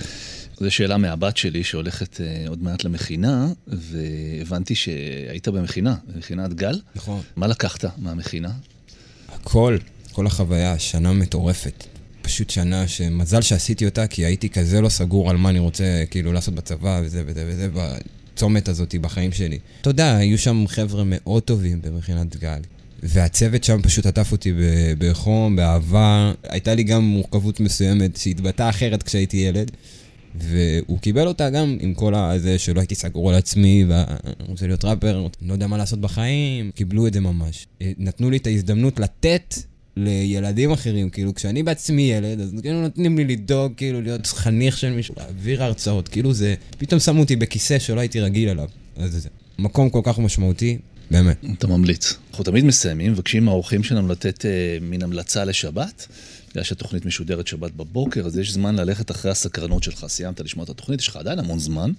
זו שאלה מהבת שלי שהולכת אה, עוד מעט למכינה, והבנתי שהיית במכינה, במכינת גל. נכון. מה לקחת מהמכינה? הכל, כל החוויה, שנה מטורפת. פשוט שנה שמזל שעשיתי אותה, כי הייתי כזה לא סגור על מה אני רוצה כאילו לעשות בצבא וזה וזה וזה, בצומת הזאת בחיים שלי. אתה יודע, היו שם חבר'ה מאוד טובים במכינת גל. והצוות שם פשוט עטף אותי בחום, באהבה. הייתה לי גם מורכבות מסוימת שהתבטאה אחרת כשהייתי ילד. והוא קיבל אותה גם עם כל הזה שלא הייתי סגור על עצמי, ואני רוצה להיות ראפר, אני לא יודע מה לעשות בחיים, קיבלו את זה ממש. אה, נתנו לי את ההזדמנות לתת לילדים אחרים, כאילו כשאני בעצמי ילד, אז כאילו נותנים לי לדאוג, כאילו להיות חניך של מישהו, להעביר הרצאות, כאילו זה, פתאום שמו אותי בכיסא שלא הייתי רגיל אליו. אז זה מקום כל כך משמעותי, באמת. אתה ממליץ. אנחנו תמיד מסיימים, מבקשים מהאורחים שלנו לתת אה, מין המלצה לשבת. בגלל שהתוכנית משודרת שבת בבוקר, אז יש זמן ללכת אחרי הסקרנות שלך. סיימת לשמוע את התוכנית, יש לך עדיין המון זמן.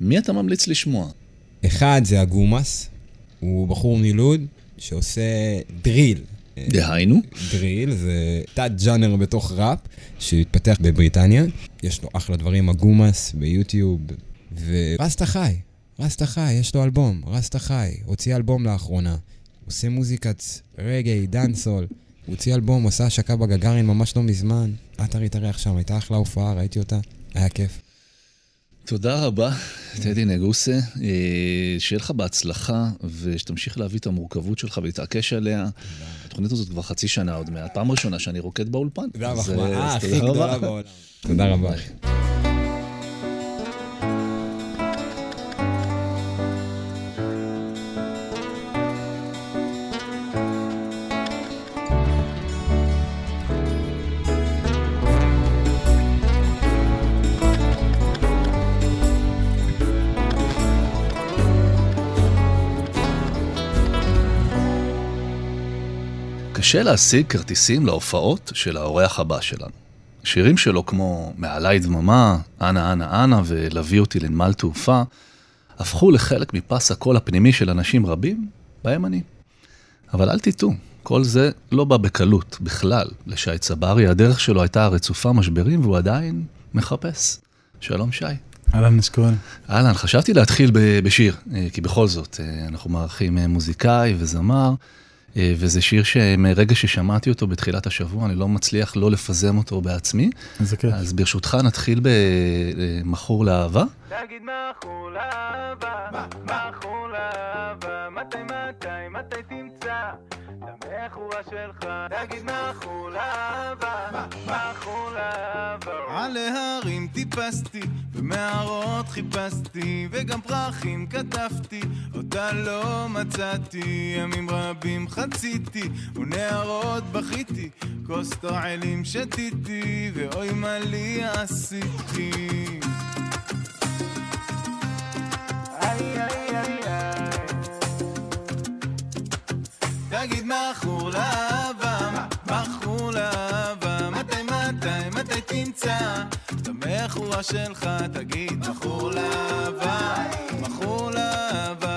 מי אתה ממליץ לשמוע? אחד זה הגומאס, הוא בחור מלוד שעושה דריל. דהיינו? דריל זה תת-ג'אנר בתוך ראפ, שהתפתח בבריטניה. יש לו אחלה דברים, הגומאס ביוטיוב, ורסטה חי, רסטה חי, יש לו אלבום, רסטה חי, הוציא אלבום לאחרונה. עושה מוזיקת רגעי, דאנסול. הוא הוציא אלבום, עשה השקה בגגארין ממש לא מזמן. עטר התארח שם, הייתה אחלה הופעה, ראיתי אותה, היה כיף. תודה רבה, טדי נגוסה. אה, שיהיה לך בהצלחה, ושתמשיך להביא את המורכבות שלך ולהתעקש עליה. התוכנית הזאת כבר חצי שנה עוד מעט, פעם ראשונה שאני רוקד באולפן. זה המחמאה אה, אז הכי. גדולה בעולם. תודה רבה. קשה להשיג כרטיסים להופעות של האורח הבא שלנו. שירים שלו כמו "מעליי דממה", "אנה אנה אנה" ו"להביא אותי לנמל תעופה" הפכו לחלק מפס הקול הפנימי של אנשים רבים, בהם אני. אבל אל תטעו, כל זה לא בא בקלות בכלל. לשי צברי הדרך שלו הייתה רצופה משברים והוא עדיין מחפש. שלום שי. אהלן אשכול. אהלן, חשבתי להתחיל בשיר, אה, כי בכל זאת, אה, אנחנו מארחים אה, מוזיקאי וזמר, וזה שיר שמרגע ששמעתי אותו בתחילת השבוע, אני לא מצליח לא לפזם אותו בעצמי. איזה כיף. אז ברשותך נתחיל במכור לאהבה. תגיד מכור לאהבה, מכור לאהבה, מתי מתי מתי תמצא את המכורה שלך, תגיד מכור לאהבה, מכור לאהבה. על ההרים טיפסתי, במערות חיפשתי, וגם פרחים כתבתי, אותה לא מצאתי, ימים רבים חציתי, ונערות בכיתי, כוס תועלים שתיתי, ואוי מה לי עשיתי. איי איי איי איי, תגיד מכור לאהבה, מכור לאהבה, מתי מתי מתי תמצא? את המכורה שלך, תגיד מכור לאהבה, מכור לאהבה,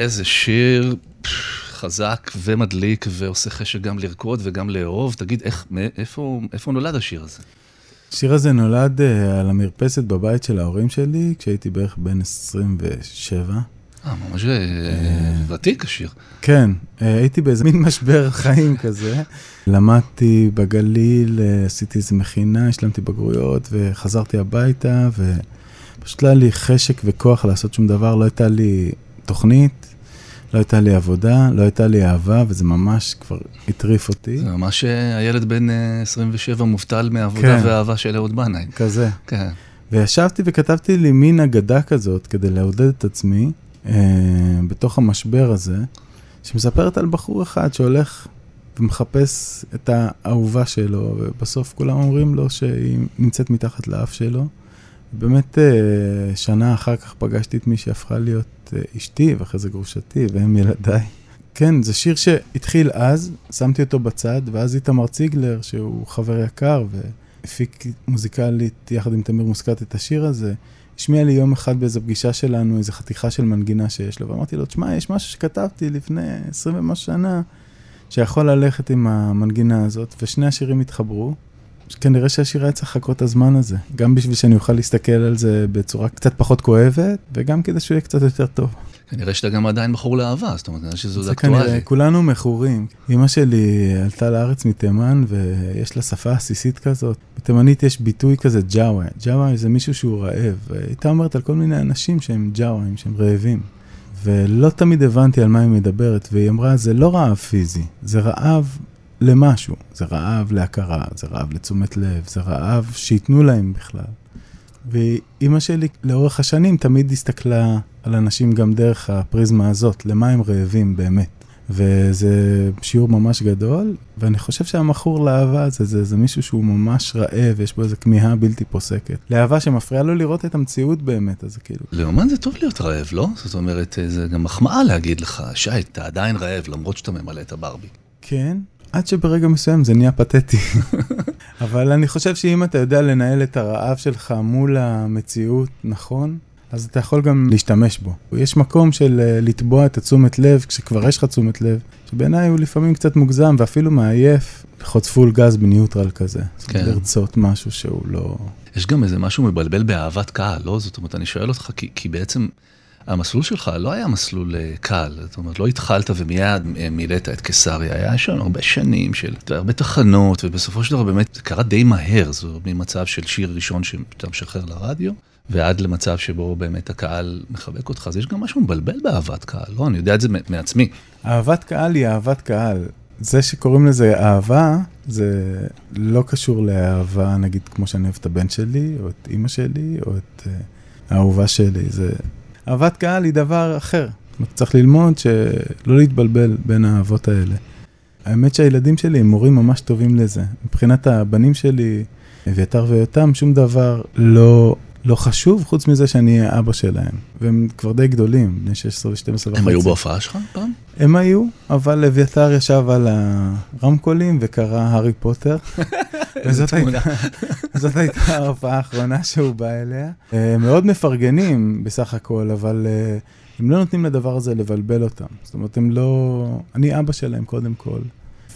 איזה שיר חזק ומדליק ועושה חשק גם לרקוד וגם לאהוב. תגיד, איך, מאיפה, איפה נולד השיר הזה? השיר הזה נולד אה, על המרפסת בבית של ההורים שלי, כשהייתי בערך בן 27. אה, ממש אה, ותיק השיר. כן, אה, הייתי באיזה מין משבר חיים כזה. למדתי בגליל, אה, עשיתי איזה מכינה, השלמתי בגרויות, וחזרתי הביתה, ופשוט לא היה לי חשק וכוח לעשות שום דבר, לא הייתה לי תוכנית, לא הייתה לי עבודה, לא הייתה לי אהבה, וזה ממש כבר הטריף אותי. זה ממש אה, הילד בן אה, 27 מובטל מעבודה כן. ואהבה של אהוד בנאי. כזה. כן. וישבתי וכתבתי לי מין אגדה כזאת כדי לעודד את עצמי אה, בתוך המשבר הזה, שמספרת על בחור אחד שהולך ומחפש את האהובה שלו, ובסוף כולם אומרים לו שהיא נמצאת מתחת לאף שלו. באמת אה, שנה אחר כך פגשתי את מי שהפכה להיות אה, אשתי, ואחרי זה גרושתי, והם ילדיי. כן, זה שיר שהתחיל אז, שמתי אותו בצד, ואז איתמר ציגלר, שהוא חבר יקר, והפיק מוזיקלית יחד עם תמיר מוסקת את השיר הזה, השמיע לי יום אחד באיזו פגישה שלנו איזו חתיכה של מנגינה שיש לו, ואמרתי לו, תשמע, יש משהו שכתבתי לפני 20 ומשהו שנה, שיכול ללכת עם המנגינה הזאת, ושני השירים התחברו. כנראה שהשיר היה צריך לחכות את הזמן הזה, גם בשביל שאני אוכל להסתכל על זה בצורה קצת פחות כואבת, וגם כדי שהוא יהיה קצת יותר טוב. כנראה שאתה גם עדיין בחור לאהבה, זאת אומרת, נראה שזה זה אקטואלי. כולנו מכורים. אמא שלי עלתה לארץ מתימן, ויש לה שפה עסיסית כזאת. בתימנית יש ביטוי כזה ג'אווה. ג'אווה זה מישהו שהוא רעב. הייתה אומרת על כל מיני אנשים שהם ג'אווים, שהם רעבים. ולא תמיד הבנתי על מה היא מדברת, והיא אמרה, זה לא רעב פיזי, זה רעב למשהו. זה רעב להכרה, זה רעב לתשומת לב, זה רעב שייתנו להם בכלל. ואימא שלי לאורך השנים תמיד הסתכלה על אנשים גם דרך הפריזמה הזאת, למה הם רעבים באמת. וזה שיעור ממש גדול, ואני חושב שהמכור לאהבה הזה, זה, זה מישהו שהוא ממש רעב, יש בו איזו כמיהה בלתי פוסקת. לאהבה שמפריעה לו לראות את המציאות באמת, אז כאילו... לאומן זה טוב להיות רעב, לא? זאת אומרת, זה גם מחמאה להגיד לך, שי, אתה עדיין רעב, למרות שאתה ממלא את הברבי. כן, עד שברגע מסוים זה נהיה פתטי. אבל אני חושב שאם אתה יודע לנהל את הרעב שלך מול המציאות נכון, אז אתה יכול גם להשתמש בו. יש מקום של אה, לתבוע את התשומת לב, כשכבר יש לך תשומת לב, שבעיניי הוא לפעמים קצת מוגזם ואפילו מעייף, לחוץ פול גז בניוטרל כזה. כן. לרצות משהו שהוא לא... יש גם איזה משהו מבלבל באהבת קהל, לא? זאת אומרת, אני שואל אותך, כי, כי בעצם המסלול שלך לא היה מסלול אה, קל, זאת אומרת, לא התחלת ומיד אה, מילאת את קיסריה, היה שם הרבה שנים של הרבה תחנות, ובסופו של דבר באמת זה קרה די מהר, זה ממצב של שיר ראשון שאתה משחרר לרדיו. ועד למצב שבו באמת הקהל מחבק אותך, אז יש גם משהו מבלבל באהבת קהל, לא? אני יודע את זה מעצמי. אהבת קהל היא אהבת קהל. זה שקוראים לזה אהבה, זה לא קשור לאהבה, נגיד, כמו שאני אוהב את הבן שלי, או את אימא שלי, או את uh, האהובה שלי. זה... אהבת קהל היא דבר אחר. צריך ללמוד שלא להתבלבל בין האהבות האלה. האמת שהילדים שלי הם מורים ממש טובים לזה. מבחינת הבנים שלי, אביתר ויותם, שום דבר לא לא חשוב, חוץ מזה שאני אהיה אבא שלהם. והם כבר די גדולים, בני 16 ו-12 וחצי. הם היו בהופעה שלך פעם? הם היו, אבל אביתר ישב על הרמקולים וקרא הארי פוטר. וזאת הייתה, הייתה ההופעה האחרונה שהוא בא אליה. אה, מאוד מפרגנים בסך הכל, אבל אה, הם לא נותנים לדבר הזה לבלבל אותם. זאת אומרת, הם לא... אני אבא שלהם קודם כל,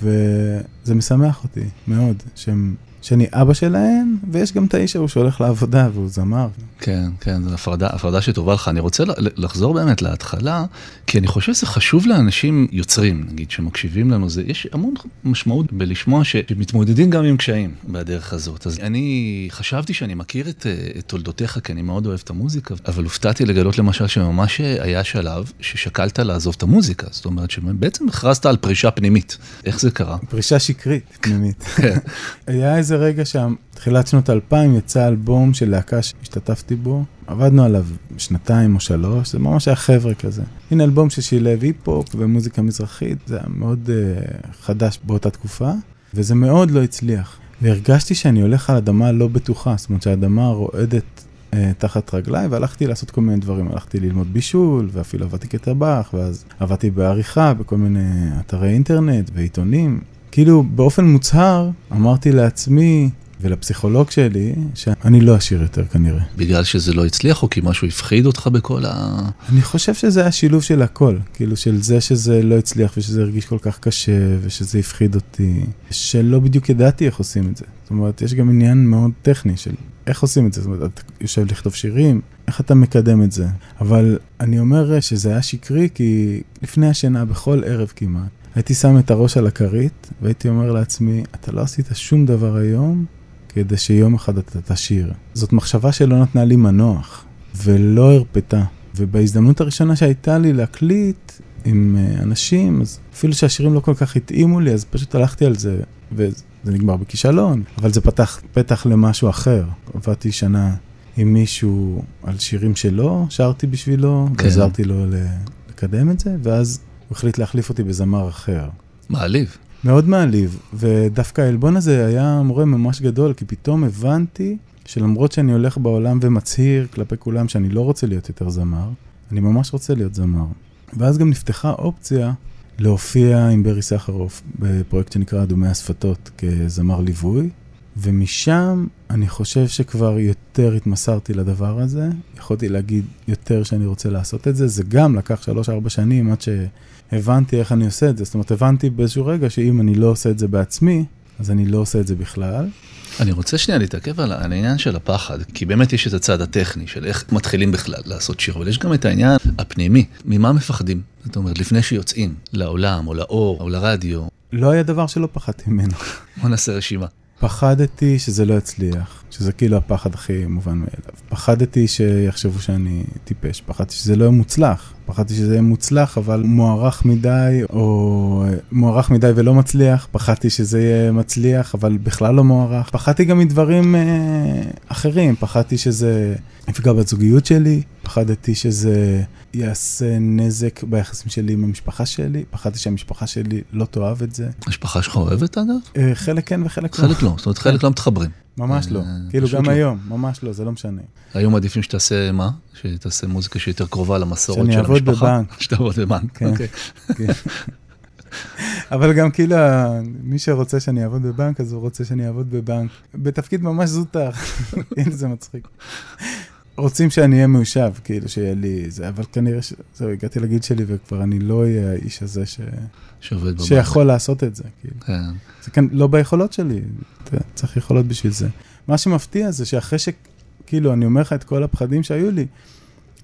וזה משמח אותי מאוד שהם... שאני אבא שלהם, ויש גם את האיש ההוא שהולך לעבודה והוא זמר. כן, כן, זו הפרדה, הפרדה שטובה לך. אני רוצה לחזור באמת להתחלה, כי אני חושב שזה חשוב לאנשים יוצרים, נגיד, שמקשיבים לנו, זה, יש המון משמעות בלשמוע שמתמודדים גם עם קשיים בדרך הזאת. אז אני חשבתי שאני מכיר את, את תולדותיך, כי אני מאוד אוהב את המוזיקה, אבל הופתעתי לגלות למשל שממש היה שלב ששקלת לעזוב את המוזיקה, זאת אומרת שבעצם הכרזת על פרישה פנימית. איך זה קרה? פרישה שקרית פנימית. כן. היה איזה רגע שם, תחילת שנות 2000 יצא אלבום של להקה שהשתתפתי בו, עבדנו עליו שנתיים או שלוש, זה ממש היה חבר'ה כזה. הנה אלבום ששילב היפ-הופ ומוזיקה מזרחית, זה היה מאוד uh, חדש באותה תקופה, וזה מאוד לא הצליח. והרגשתי שאני הולך על אדמה לא בטוחה, זאת אומרת שהאדמה רועדת uh, תחת רגליי, והלכתי לעשות כל מיני דברים. הלכתי ללמוד בישול, ואפילו עבדתי כטבח, ואז עבדתי בעריכה בכל מיני אתרי אינטרנט ועיתונים. כאילו, באופן מוצהר, אמרתי לעצמי, ולפסיכולוג שלי, שאני לא אשיר יותר כנראה. בגלל שזה לא הצליח או כי משהו הפחיד אותך בכל ה... אני חושב שזה היה שילוב של הכל, כאילו של זה שזה לא הצליח ושזה הרגיש כל כך קשה ושזה הפחיד אותי, שלא בדיוק ידעתי איך עושים את זה. זאת אומרת, יש גם עניין מאוד טכני של איך עושים את זה, זאת אומרת, אתה יושב לכתוב שירים, איך אתה מקדם את זה. אבל אני אומר שזה היה שקרי כי לפני השינה, בכל ערב כמעט, הייתי שם את הראש על הכרית והייתי אומר לעצמי, אתה לא עשית שום דבר היום כדי שיום אחד אתה תשיר. זאת מחשבה שלא נתנה לי מנוח, ולא הרפתה. ובהזדמנות הראשונה שהייתה לי להקליט עם אה, אנשים, אז אפילו שהשירים לא כל כך התאימו לי, אז פשוט הלכתי על זה, וזה נגמר בכישלון. אבל זה פתח פתח למשהו אחר. עבדתי שנה עם מישהו על שירים שלו, שרתי בשבילו, כן. ועזרתי לו לקדם את זה, ואז הוא החליט להחליף אותי בזמר אחר. מעליב. מאוד מעליב, ודווקא העלבון הזה היה מורה ממש גדול, כי פתאום הבנתי שלמרות שאני הולך בעולם ומצהיר כלפי כולם שאני לא רוצה להיות יותר זמר, אני ממש רוצה להיות זמר. ואז גם נפתחה אופציה להופיע עם ברי סחרוף בפרויקט שנקרא אדומי השפתות כזמר ליווי, ומשם אני חושב שכבר יותר התמסרתי לדבר הזה, יכולתי להגיד יותר שאני רוצה לעשות את זה, זה גם לקח 3-4 שנים עד ש... הבנתי איך אני עושה את זה. זאת אומרת, הבנתי באיזשהו רגע שאם אני לא עושה את זה בעצמי, אז אני לא עושה את זה בכלל. אני רוצה שנייה להתעכב על העניין של הפחד, כי באמת יש את הצד הטכני של איך מתחילים בכלל לעשות שיר, אבל יש גם את העניין הפנימי, ממה מפחדים? זאת אומרת, לפני שיוצאים לעולם, או לאור, או לרדיו. לא היה דבר שלא פחדתי ממנו. בוא נעשה רשימה. פחדתי שזה לא יצליח, שזה כאילו הפחד הכי מובן מאליו. פחדתי שיחשבו שאני טיפש, פחדתי שזה לא יהיה מוצלח. פחדתי שזה יהיה מוצלח, אבל מוערך מדי, או מוערך מדי ולא מצליח, פחדתי שזה יהיה מצליח, אבל בכלל לא מוערך. פחדתי גם מדברים אה, אחרים, פחדתי שזה יפגע בזוגיות שלי, פחדתי שזה יעשה נזק ביחסים שלי עם המשפחה שלי, פחדתי שהמשפחה שלי לא תאהב את זה. המשפחה שלך אוהבת אגב? אה, חלק כן וחלק לא. חלק לא, זאת אומרת חלק לא מתחברים. ממש לא, אה, כאילו גם לא. היום, ממש לא, זה לא משנה. היו מעדיפים שתעשה מה? שתעשה מוזיקה שהיא יותר קרובה למסורת שאני של אעבוד המשפחה? בבנק. שתעבוד בבנק, כן. אוקיי. כן. אבל גם כאילו, מי שרוצה שאני אעבוד בבנק, אז הוא רוצה שאני אעבוד בבנק. בתפקיד ממש זוטר, הנה זה מצחיק. רוצים שאני אהיה מיושב, כאילו, שיהיה לי זה, אבל כנראה ש... זהו, הגעתי לגיל שלי וכבר אני לא אהיה האיש הזה ש... שעובד בבנק. שיכול לעשות את זה, כאילו. כן. זה כאן לא ביכולות שלי, צריך יכולות בשביל זה. מה שמפתיע זה שאחרי ש... כאילו, אני אומר לך את כל הפחדים שהיו לי,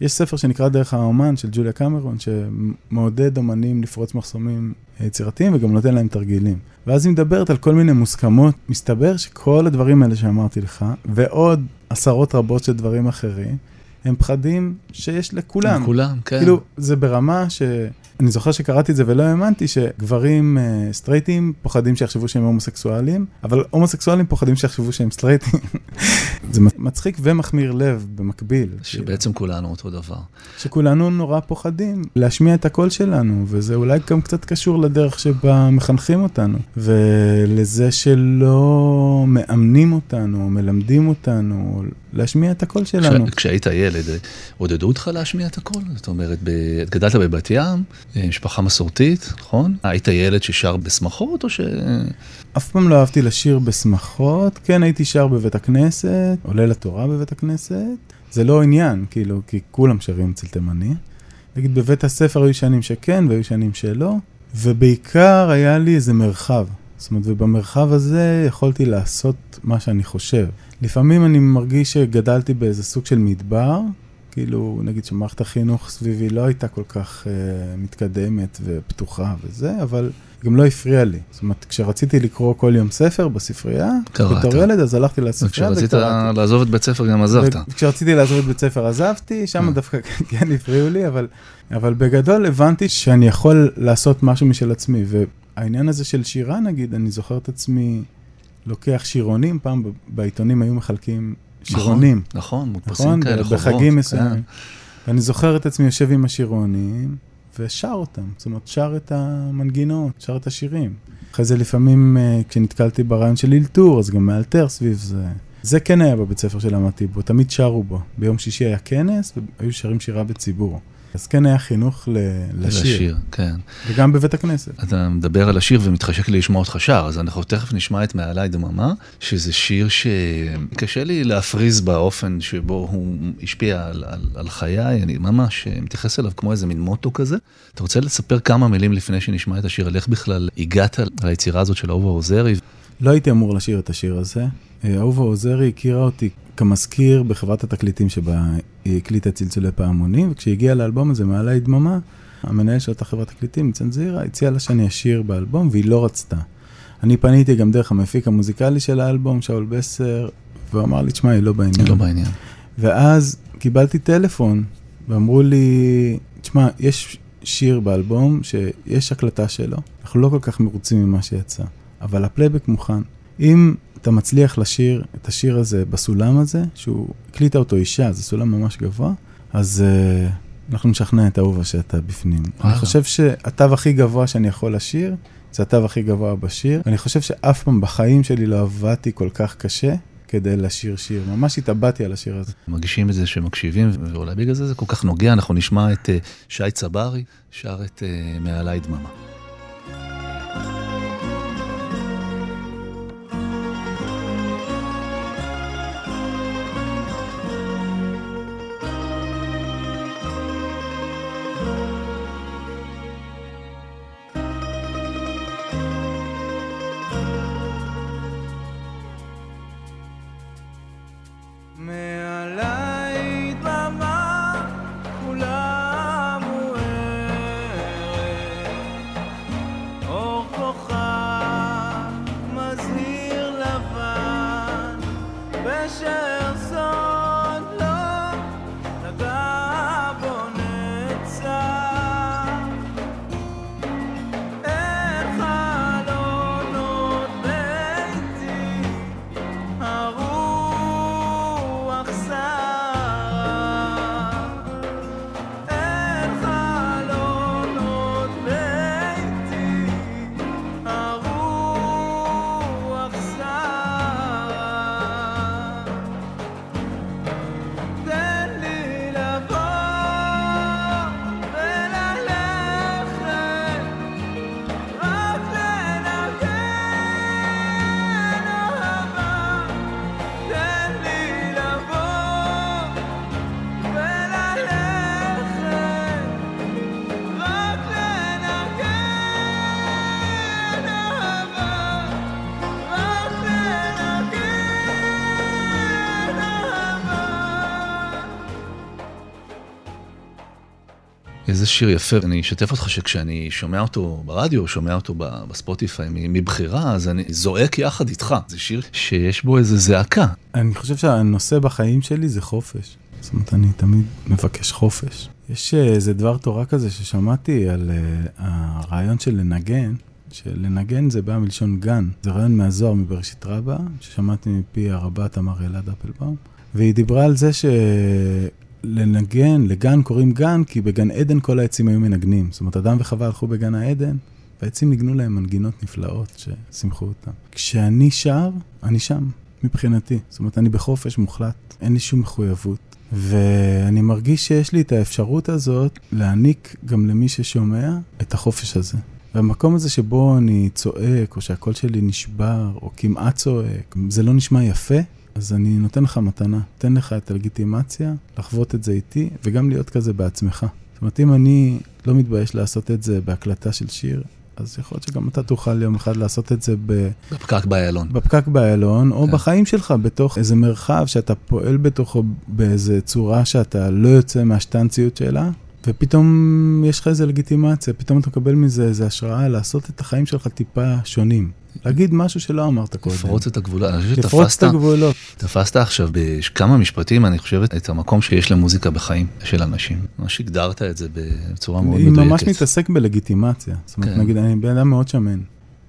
יש ספר שנקרא דרך האומן של ג'וליה קמרון, שמעודד אומנים לפרוץ מחסומים יצירתיים וגם נותן להם תרגילים. ואז היא מדברת על כל מיני מוסכמות. מסתבר שכל הדברים האלה שאמרתי לך, ועוד עשרות רבות של דברים אחרים, הם פחדים שיש לכולם. כולם, כן. כאילו, זה ברמה ש... אני זוכר שקראתי את זה ולא האמנתי שגברים uh, סטרייטים פוחדים שיחשבו שהם הומוסקסואלים, אבל הומוסקסואלים פוחדים שיחשבו שהם סטרייטים. זה מצחיק ומחמיר לב במקביל. שבעצם כולנו אותו דבר. שכולנו נורא פוחדים להשמיע את הקול שלנו, וזה אולי גם קצת קשור לדרך שבה מחנכים אותנו, ולזה שלא מאמנים אותנו, מלמדים אותנו להשמיע את הקול שלנו. כש, כשהיית ילד, עודדו אותך להשמיע את הקול? זאת אומרת, ב, גדלת בבת ים, משפחה מסורתית, נכון? היית ילד ששר בשמחות או ש... אף פעם לא אהבתי לשיר בשמחות, כן הייתי שר בבית הכנסת, עולה לתורה בבית הכנסת, זה לא עניין, כאילו, כי כולם שרים אצל תימני. נגיד, בבית הספר היו שנים שכן והיו שנים שלא, ובעיקר היה לי איזה מרחב. זאת אומרת, ובמרחב הזה יכולתי לעשות מה שאני חושב. לפעמים אני מרגיש שגדלתי באיזה סוג של מדבר, כאילו, נגיד שמערכת החינוך סביבי לא הייתה כל כך uh, מתקדמת ופתוחה וזה, אבל גם לא הפריע לי. זאת אומרת, כשרציתי לקרוא כל יום ספר בספרייה. בתור ילד, אז הלכתי לספרייה וכשרצית לעזוב את בית ספר גם עזבת. וכשרציתי לעזוב את בית ספר עזבתי, שם דווקא כן הפריעו לי, אבל, אבל בגדול הבנתי שאני יכול לעשות משהו משל עצמי. והעניין הזה של שירה, נגיד, אני זוכר את עצמי לוקח שירונים, פעם בעיתונים היו מחלקים שירונים. נכון, נכון, מודפסים כאלה חוברות. בחגים מסוימים. ואני זוכר את עצמי יושב עם השירונים ושר אותם, זאת אומרת, שר את המנגינות, שר את השירים. אחרי זה לפעמים, כשנתקלתי ברעיון של אלתור, אז גם מאלתר סביב זה. זה כן היה בבית ספר שלמדתי בו, תמיד שרו בו. ביום שישי היה כנס, והיו שרים שירה בציבור. אז כן היה חינוך ל- לשיר. לשיר, כן. וגם בבית הכנסת. אתה מדבר על השיר ומתחשק לי לשמוע אותך שר, אז אנחנו תכף נשמע את מעליי דממה, שזה שיר שקשה לי להפריז באופן שבו הוא השפיע על, על, על חיי, אני ממש מתייחס אליו כמו איזה מין מוטו כזה. אתה רוצה לספר כמה מילים לפני שנשמע את השיר, על איך בכלל הגעת ליצירה הזאת של אהובה עוזרי? לא הייתי אמור לשיר את השיר הזה. אהובה עוזרי הכירה אותי כמזכיר בחברת התקליטים שבה היא הקליטה צלצולי פעמונים, וכשהגיעה לאלבום הזה מעלי דממה, המנהל של אותה חברת תקליטים, ניצן זעירה, הציע לה שאני אשיר באלבום, והיא לא רצתה. אני פניתי גם דרך המפיק המוזיקלי של האלבום, שאול בסר, והוא אמר לי, תשמע, היא לא בעניין. היא לא בעניין. ואז קיבלתי טלפון, ואמרו לי, תשמע, יש שיר באלבום שיש הקלטה שלו, אנחנו לא כל כך מרוצים ממה שיצא, אבל הפלייבק מוכן. אם אתה מצליח לשיר את השיר הזה בסולם הזה, שהוא הקליטה אותו אישה, זה סולם ממש גבוה, אז אה, אנחנו נשכנע את אהובה שאתה בפנים. אני חושב שהתו הכי גבוה שאני יכול לשיר, זה התו הכי גבוה בשיר. אני חושב שאף פעם בחיים שלי לא עבדתי כל כך קשה כדי לשיר שיר. ממש התאבדתי על השיר הזה. מרגישים את זה שמקשיבים, ואולי בגלל זה זה כל כך נוגע. אנחנו נשמע את uh, שי צברי, שר את uh, מעליי דממה. איזה שיר יפה, אני אשתף אותך שכשאני שומע אותו ברדיו, שומע אותו בספוטיפיי מבחירה, אז אני זועק יחד איתך. זה שיר שיש בו איזה זעקה. אני חושב שהנושא בחיים שלי זה חופש. זאת אומרת, אני תמיד מבקש חופש. יש אה, איזה דבר תורה כזה ששמעתי על uh, הרעיון של לנגן, שלנגן זה בא מלשון גן. זה רעיון מהזוהר מבראשית רבה, ששמעתי מפי הרבה תמר אלעד אפלבאום, והיא דיברה על זה שלנגן, לגן קוראים גן, כי בגן עדן כל העצים היו מנגנים. זאת אומרת, אדם וחווה הלכו בגן העדן, והעצים ניגנו להם מנגינות נפלאות ששימחו אותם. כשאני שר, אני שם, מבחינתי. זאת אומרת, אני בחופש מוחלט, אין לי שום מחויבות. ואני מרגיש שיש לי את האפשרות הזאת להעניק גם למי ששומע את החופש הזה. והמקום הזה שבו אני צועק, או שהקול שלי נשבר, או כמעט צועק, זה לא נשמע יפה, אז אני נותן לך מתנה. נותן לך את הלגיטימציה לחוות את זה איתי, וגם להיות כזה בעצמך. זאת אומרת, אם אני לא מתבייש לעשות את זה בהקלטה של שיר, אז יכול להיות שגם אתה תוכל יום אחד לעשות את זה ב... בפקק באיילון. בפקק באיילון, או כן. בחיים שלך, בתוך איזה מרחב שאתה פועל בתוכו באיזה צורה שאתה לא יוצא מהשטנציות שלה, ופתאום יש לך איזה לגיטימציה, פתאום אתה מקבל מזה איזה השראה לעשות את החיים שלך טיפה שונים. להגיד משהו שלא אמרת קודם. לפרוץ את הגבולות. אני חושב לפרוץ את שתפסת, הגבולות. תפסת עכשיו בכמה משפטים, אני חושבת, את המקום שיש למוזיקה בחיים של אנשים. ממש הגדרת את זה בצורה מאוד אני מדויקת. ממש מתעסק בלגיטימציה. זאת אומרת, כן. נגיד, אני בן אדם מאוד שמן.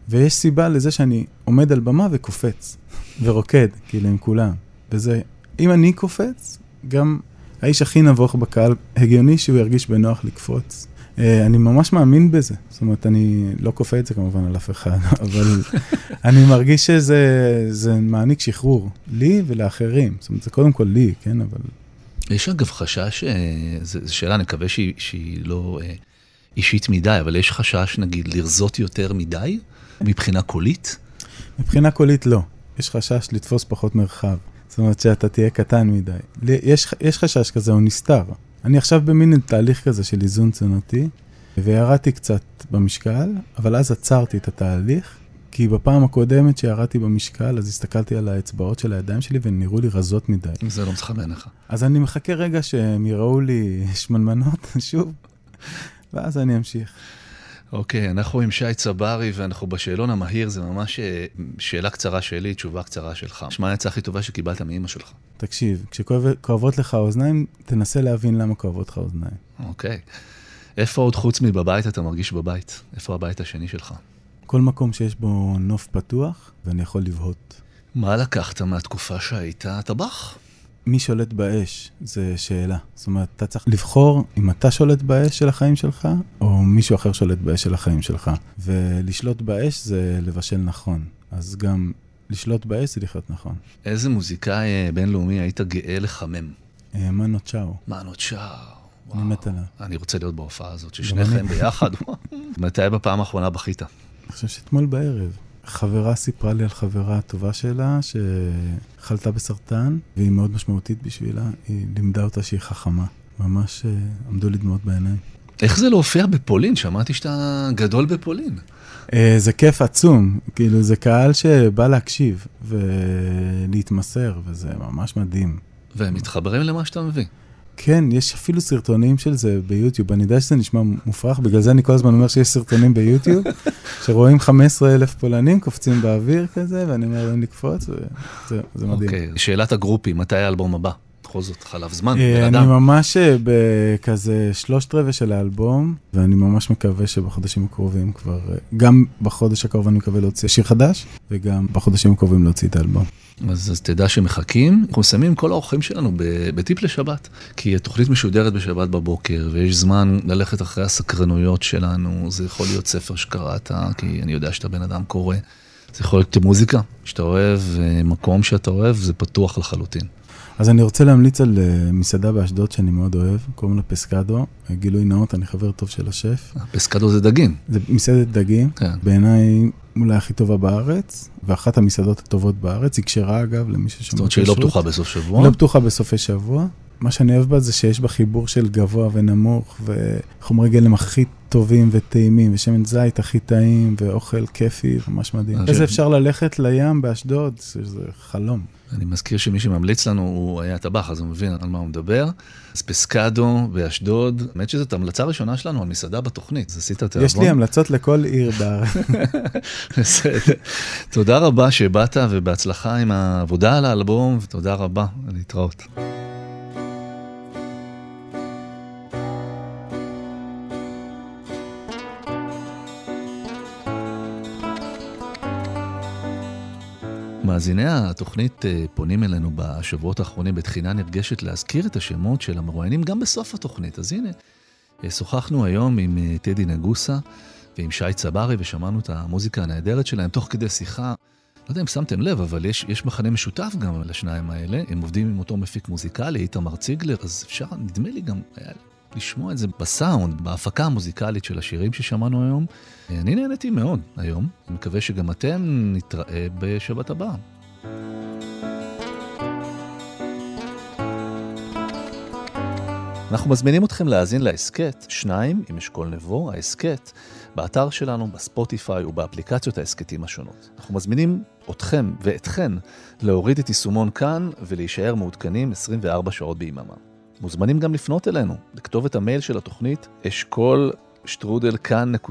ויש סיבה לזה שאני עומד על במה וקופץ, ורוקד, כאילו, עם כולם. וזה, אם אני קופץ, גם האיש הכי נבוך בקהל, הגיוני שהוא ירגיש בנוח לקפוץ. אה, אני ממש מאמין בזה. זאת אומרת, אני לא כופה את זה כמובן על אף אחד, אבל אני מרגיש שזה זה מעניק שחרור, לי ולאחרים. זאת אומרת, זה קודם כל לי, כן, אבל... יש אגב חשש, אה, זו זו שאלה, אני מקווה שהיא, שהיא לא אה, אישית מדי, אבל יש חשש, נגיד, לרזות יותר מדי, מבחינה קולית? מבחינה קולית לא. יש חשש לתפוס פחות מרחב. זאת אומרת שאתה תהיה קטן מדי. יש, יש חשש כזה, הוא נסתר. אני עכשיו במין תהליך כזה של איזון תזונתי, וירדתי קצת במשקל, אבל אז עצרתי את התהליך, כי בפעם הקודמת שירדתי במשקל, אז הסתכלתי על האצבעות של הידיים שלי והן נראו לי רזות מדי. זה לא מסחבן לך. אז אני מחכה רגע שהם יראו לי שמנמנות שוב, ואז אני אמשיך. אוקיי, אנחנו עם שי צברי ואנחנו בשאלון המהיר, זה ממש אה, שאלה קצרה שלי, תשובה קצרה שלך. מה העצה הכי טובה שקיבלת מאימא שלך? תקשיב, כשכואבות לך האוזניים, תנסה להבין למה כואבות לך האוזניים. אוקיי. איפה עוד חוץ מבבית אתה מרגיש בבית? איפה הבית השני שלך? כל מקום שיש בו נוף פתוח, ואני יכול לבהות. מה לקחת מהתקופה שהיית טבח? מי שולט באש, זו שאלה. זאת אומרת, אתה צריך לבחור אם אתה שולט באש של החיים שלך, או מישהו אחר שולט באש של החיים שלך. ולשלוט באש זה לבשל נכון. אז גם לשלוט באש זה לחיות נכון. איזה מוזיקאי אה, בינלאומי היית גאה לחמם? אה, מנו צ'או, מנו צ'או. אני מת עליו. אני רוצה להיות בהופעה הזאת, ששניכם. ביחד. מתי בפעם האחרונה בכית? אני חושב שאתמול בערב, חברה סיפרה לי על חברה הטובה שלה, שחלתה בסרטן, והיא מאוד משמעותית בשבילה. היא לימדה אותה שהיא חכמה. ממש אה, עמדו לי דמעות בעיניים. איך זה להופיע בפולין? שמעתי שאתה גדול בפולין. אה, זה כיף עצום, כאילו זה קהל שבא להקשיב ולהתמסר, וזה ממש מדהים. והם מתחברים למה שאתה מביא. כן, יש אפילו סרטונים של זה ביוטיוב, אני יודע שזה נשמע מופרך, בגלל זה אני כל הזמן אומר שיש סרטונים ביוטיוב, שרואים 15 אלף פולנים קופצים באוויר כזה, ואני אומר להם לקפוץ, וזה זה מדהים. אוקיי, שאלת הגרופים, מתי האלבום הבא? בכל זאת, חלף זמן, אה, בן אני אדם. ממש אה, בכזה שלושת רבעי של האלבום, ואני ממש מקווה שבחודשים הקרובים כבר, אה, גם בחודש הקרוב אני מקווה להוציא שיר חדש, וגם בחודשים הקרובים להוציא את האלבום. אז, אז תדע שמחכים, אנחנו שמים כל האורחים שלנו בטיפ לשבת. כי התוכנית משודרת בשבת בבוקר, ויש זמן ללכת אחרי הסקרנויות שלנו. זה יכול להיות ספר שקראת, כי אני יודע שאתה בן אדם קורא. זה יכול להיות מוזיקה שאתה אוהב, מקום שאתה אוהב, זה פתוח לחלוטין. אז אני רוצה להמליץ על אה, מסעדה באשדוד שאני מאוד אוהב, קוראים לה פסקדו. אה, גילוי נאות, אני חבר טוב של השף. פסקדו זה דגים. זה מסעדת דגים, כן. בעיניי אולי הכי טובה בארץ, ואחת המסעדות הטובות בארץ, היא כשרה אגב, למי ששומע. זאת אומרת שהיא לא. פתוחה בסוף שבוע. לא פתוחה בסופי שבוע, מה שאני אוהב בה זה שיש בה חיבור של גבוה ונמוך, וחומרי גלם הכי טובים וטעימים, ושמן זית הכי טעים, ואוכל כיפי, ממש מדהים. איזה חושב- אפשר ללכת לים באשדוד, זה חלום. אני מזכיר שמי שממליץ לנו הוא היה טבח, אז הוא מבין על מה הוא מדבר. אז פסקדו באשדוד, האמת שזאת המלצה ראשונה שלנו על מסעדה בתוכנית, אז עשית תיאבון. יש לי המלצות לכל עיר בארץ. בסדר. תודה רבה שבאת ובהצלחה עם העבודה על האלבום, ותודה רבה, להתראות. מאזיני התוכנית אה, פונים אלינו בשבועות האחרונים בתחינה נרגשת להזכיר את השמות של המרואיינים גם בסוף התוכנית. אז הנה, אה, שוחחנו היום עם אה, טדי נגוסה ועם שי צברי ושמענו את המוזיקה הנהדרת שלהם תוך כדי שיחה. לא יודע אם שמתם לב, אבל יש, יש מכנה משותף גם לשניים האלה. הם עובדים עם אותו מפיק מוזיקלי, איתמר ציגלר, אז אפשר, נדמה לי גם היה לשמוע את זה בסאונד, בהפקה המוזיקלית של השירים ששמענו היום. אני נהניתי מאוד היום, אני מקווה שגם אתם נתראה בשבת הבאה. אנחנו מזמינים אתכם להאזין להסכת, שניים עם אשכול נבו, ההסכת, באתר שלנו, בספוטיפיי ובאפליקציות ההסכתים השונות. אנחנו מזמינים אתכם ואתכן להוריד את יישומון כאן ולהישאר מעודכנים 24 שעות ביממה. מוזמנים גם לפנות אלינו, לכתובת המייל של התוכנית אשכול שטרודל כאן.org.il.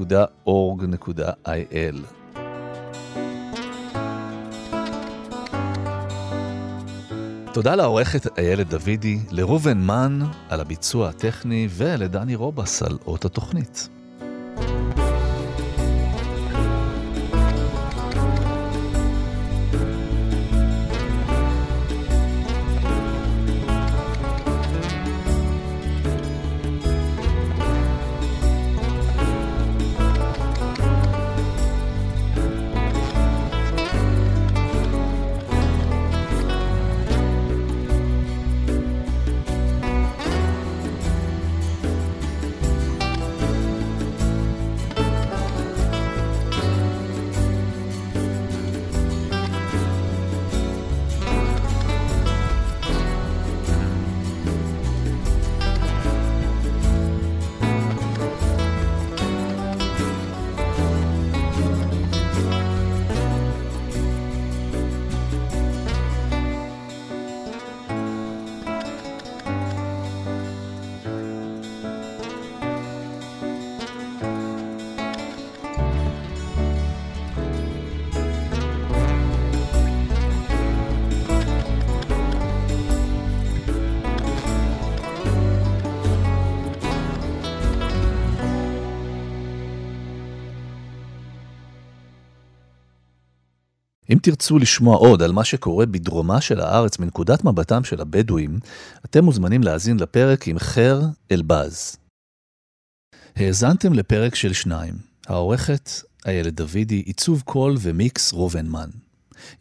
תודה לעורכת איילת דוידי, לראובן מן על הביצוע הטכני ולדני רובס על אות התוכנית. תרצו לשמוע עוד על מה שקורה בדרומה של הארץ מנקודת מבטם של הבדואים, אתם מוזמנים להאזין לפרק עם חר אלבז. האזנתם לפרק של שניים, העורכת איילת דוידי, עיצוב קול ומיקס רובנמן.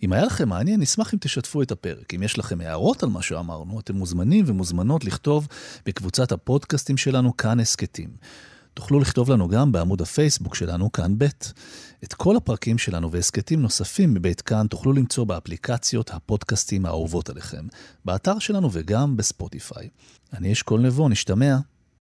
אם היה לכם מעניין, נשמח אם תשתפו את הפרק. אם יש לכם הערות על מה שאמרנו, אתם מוזמנים ומוזמנות לכתוב בקבוצת הפודקאסטים שלנו כאן הסכתים. תוכלו לכתוב לנו גם בעמוד הפייסבוק שלנו כאן ב'. את כל הפרקים שלנו והסכתים נוספים מבית כאן תוכלו למצוא באפליקציות הפודקאסטים האהובות עליכם, באתר שלנו וגם בספוטיפיי. אני אשכול נבו, נשתמע.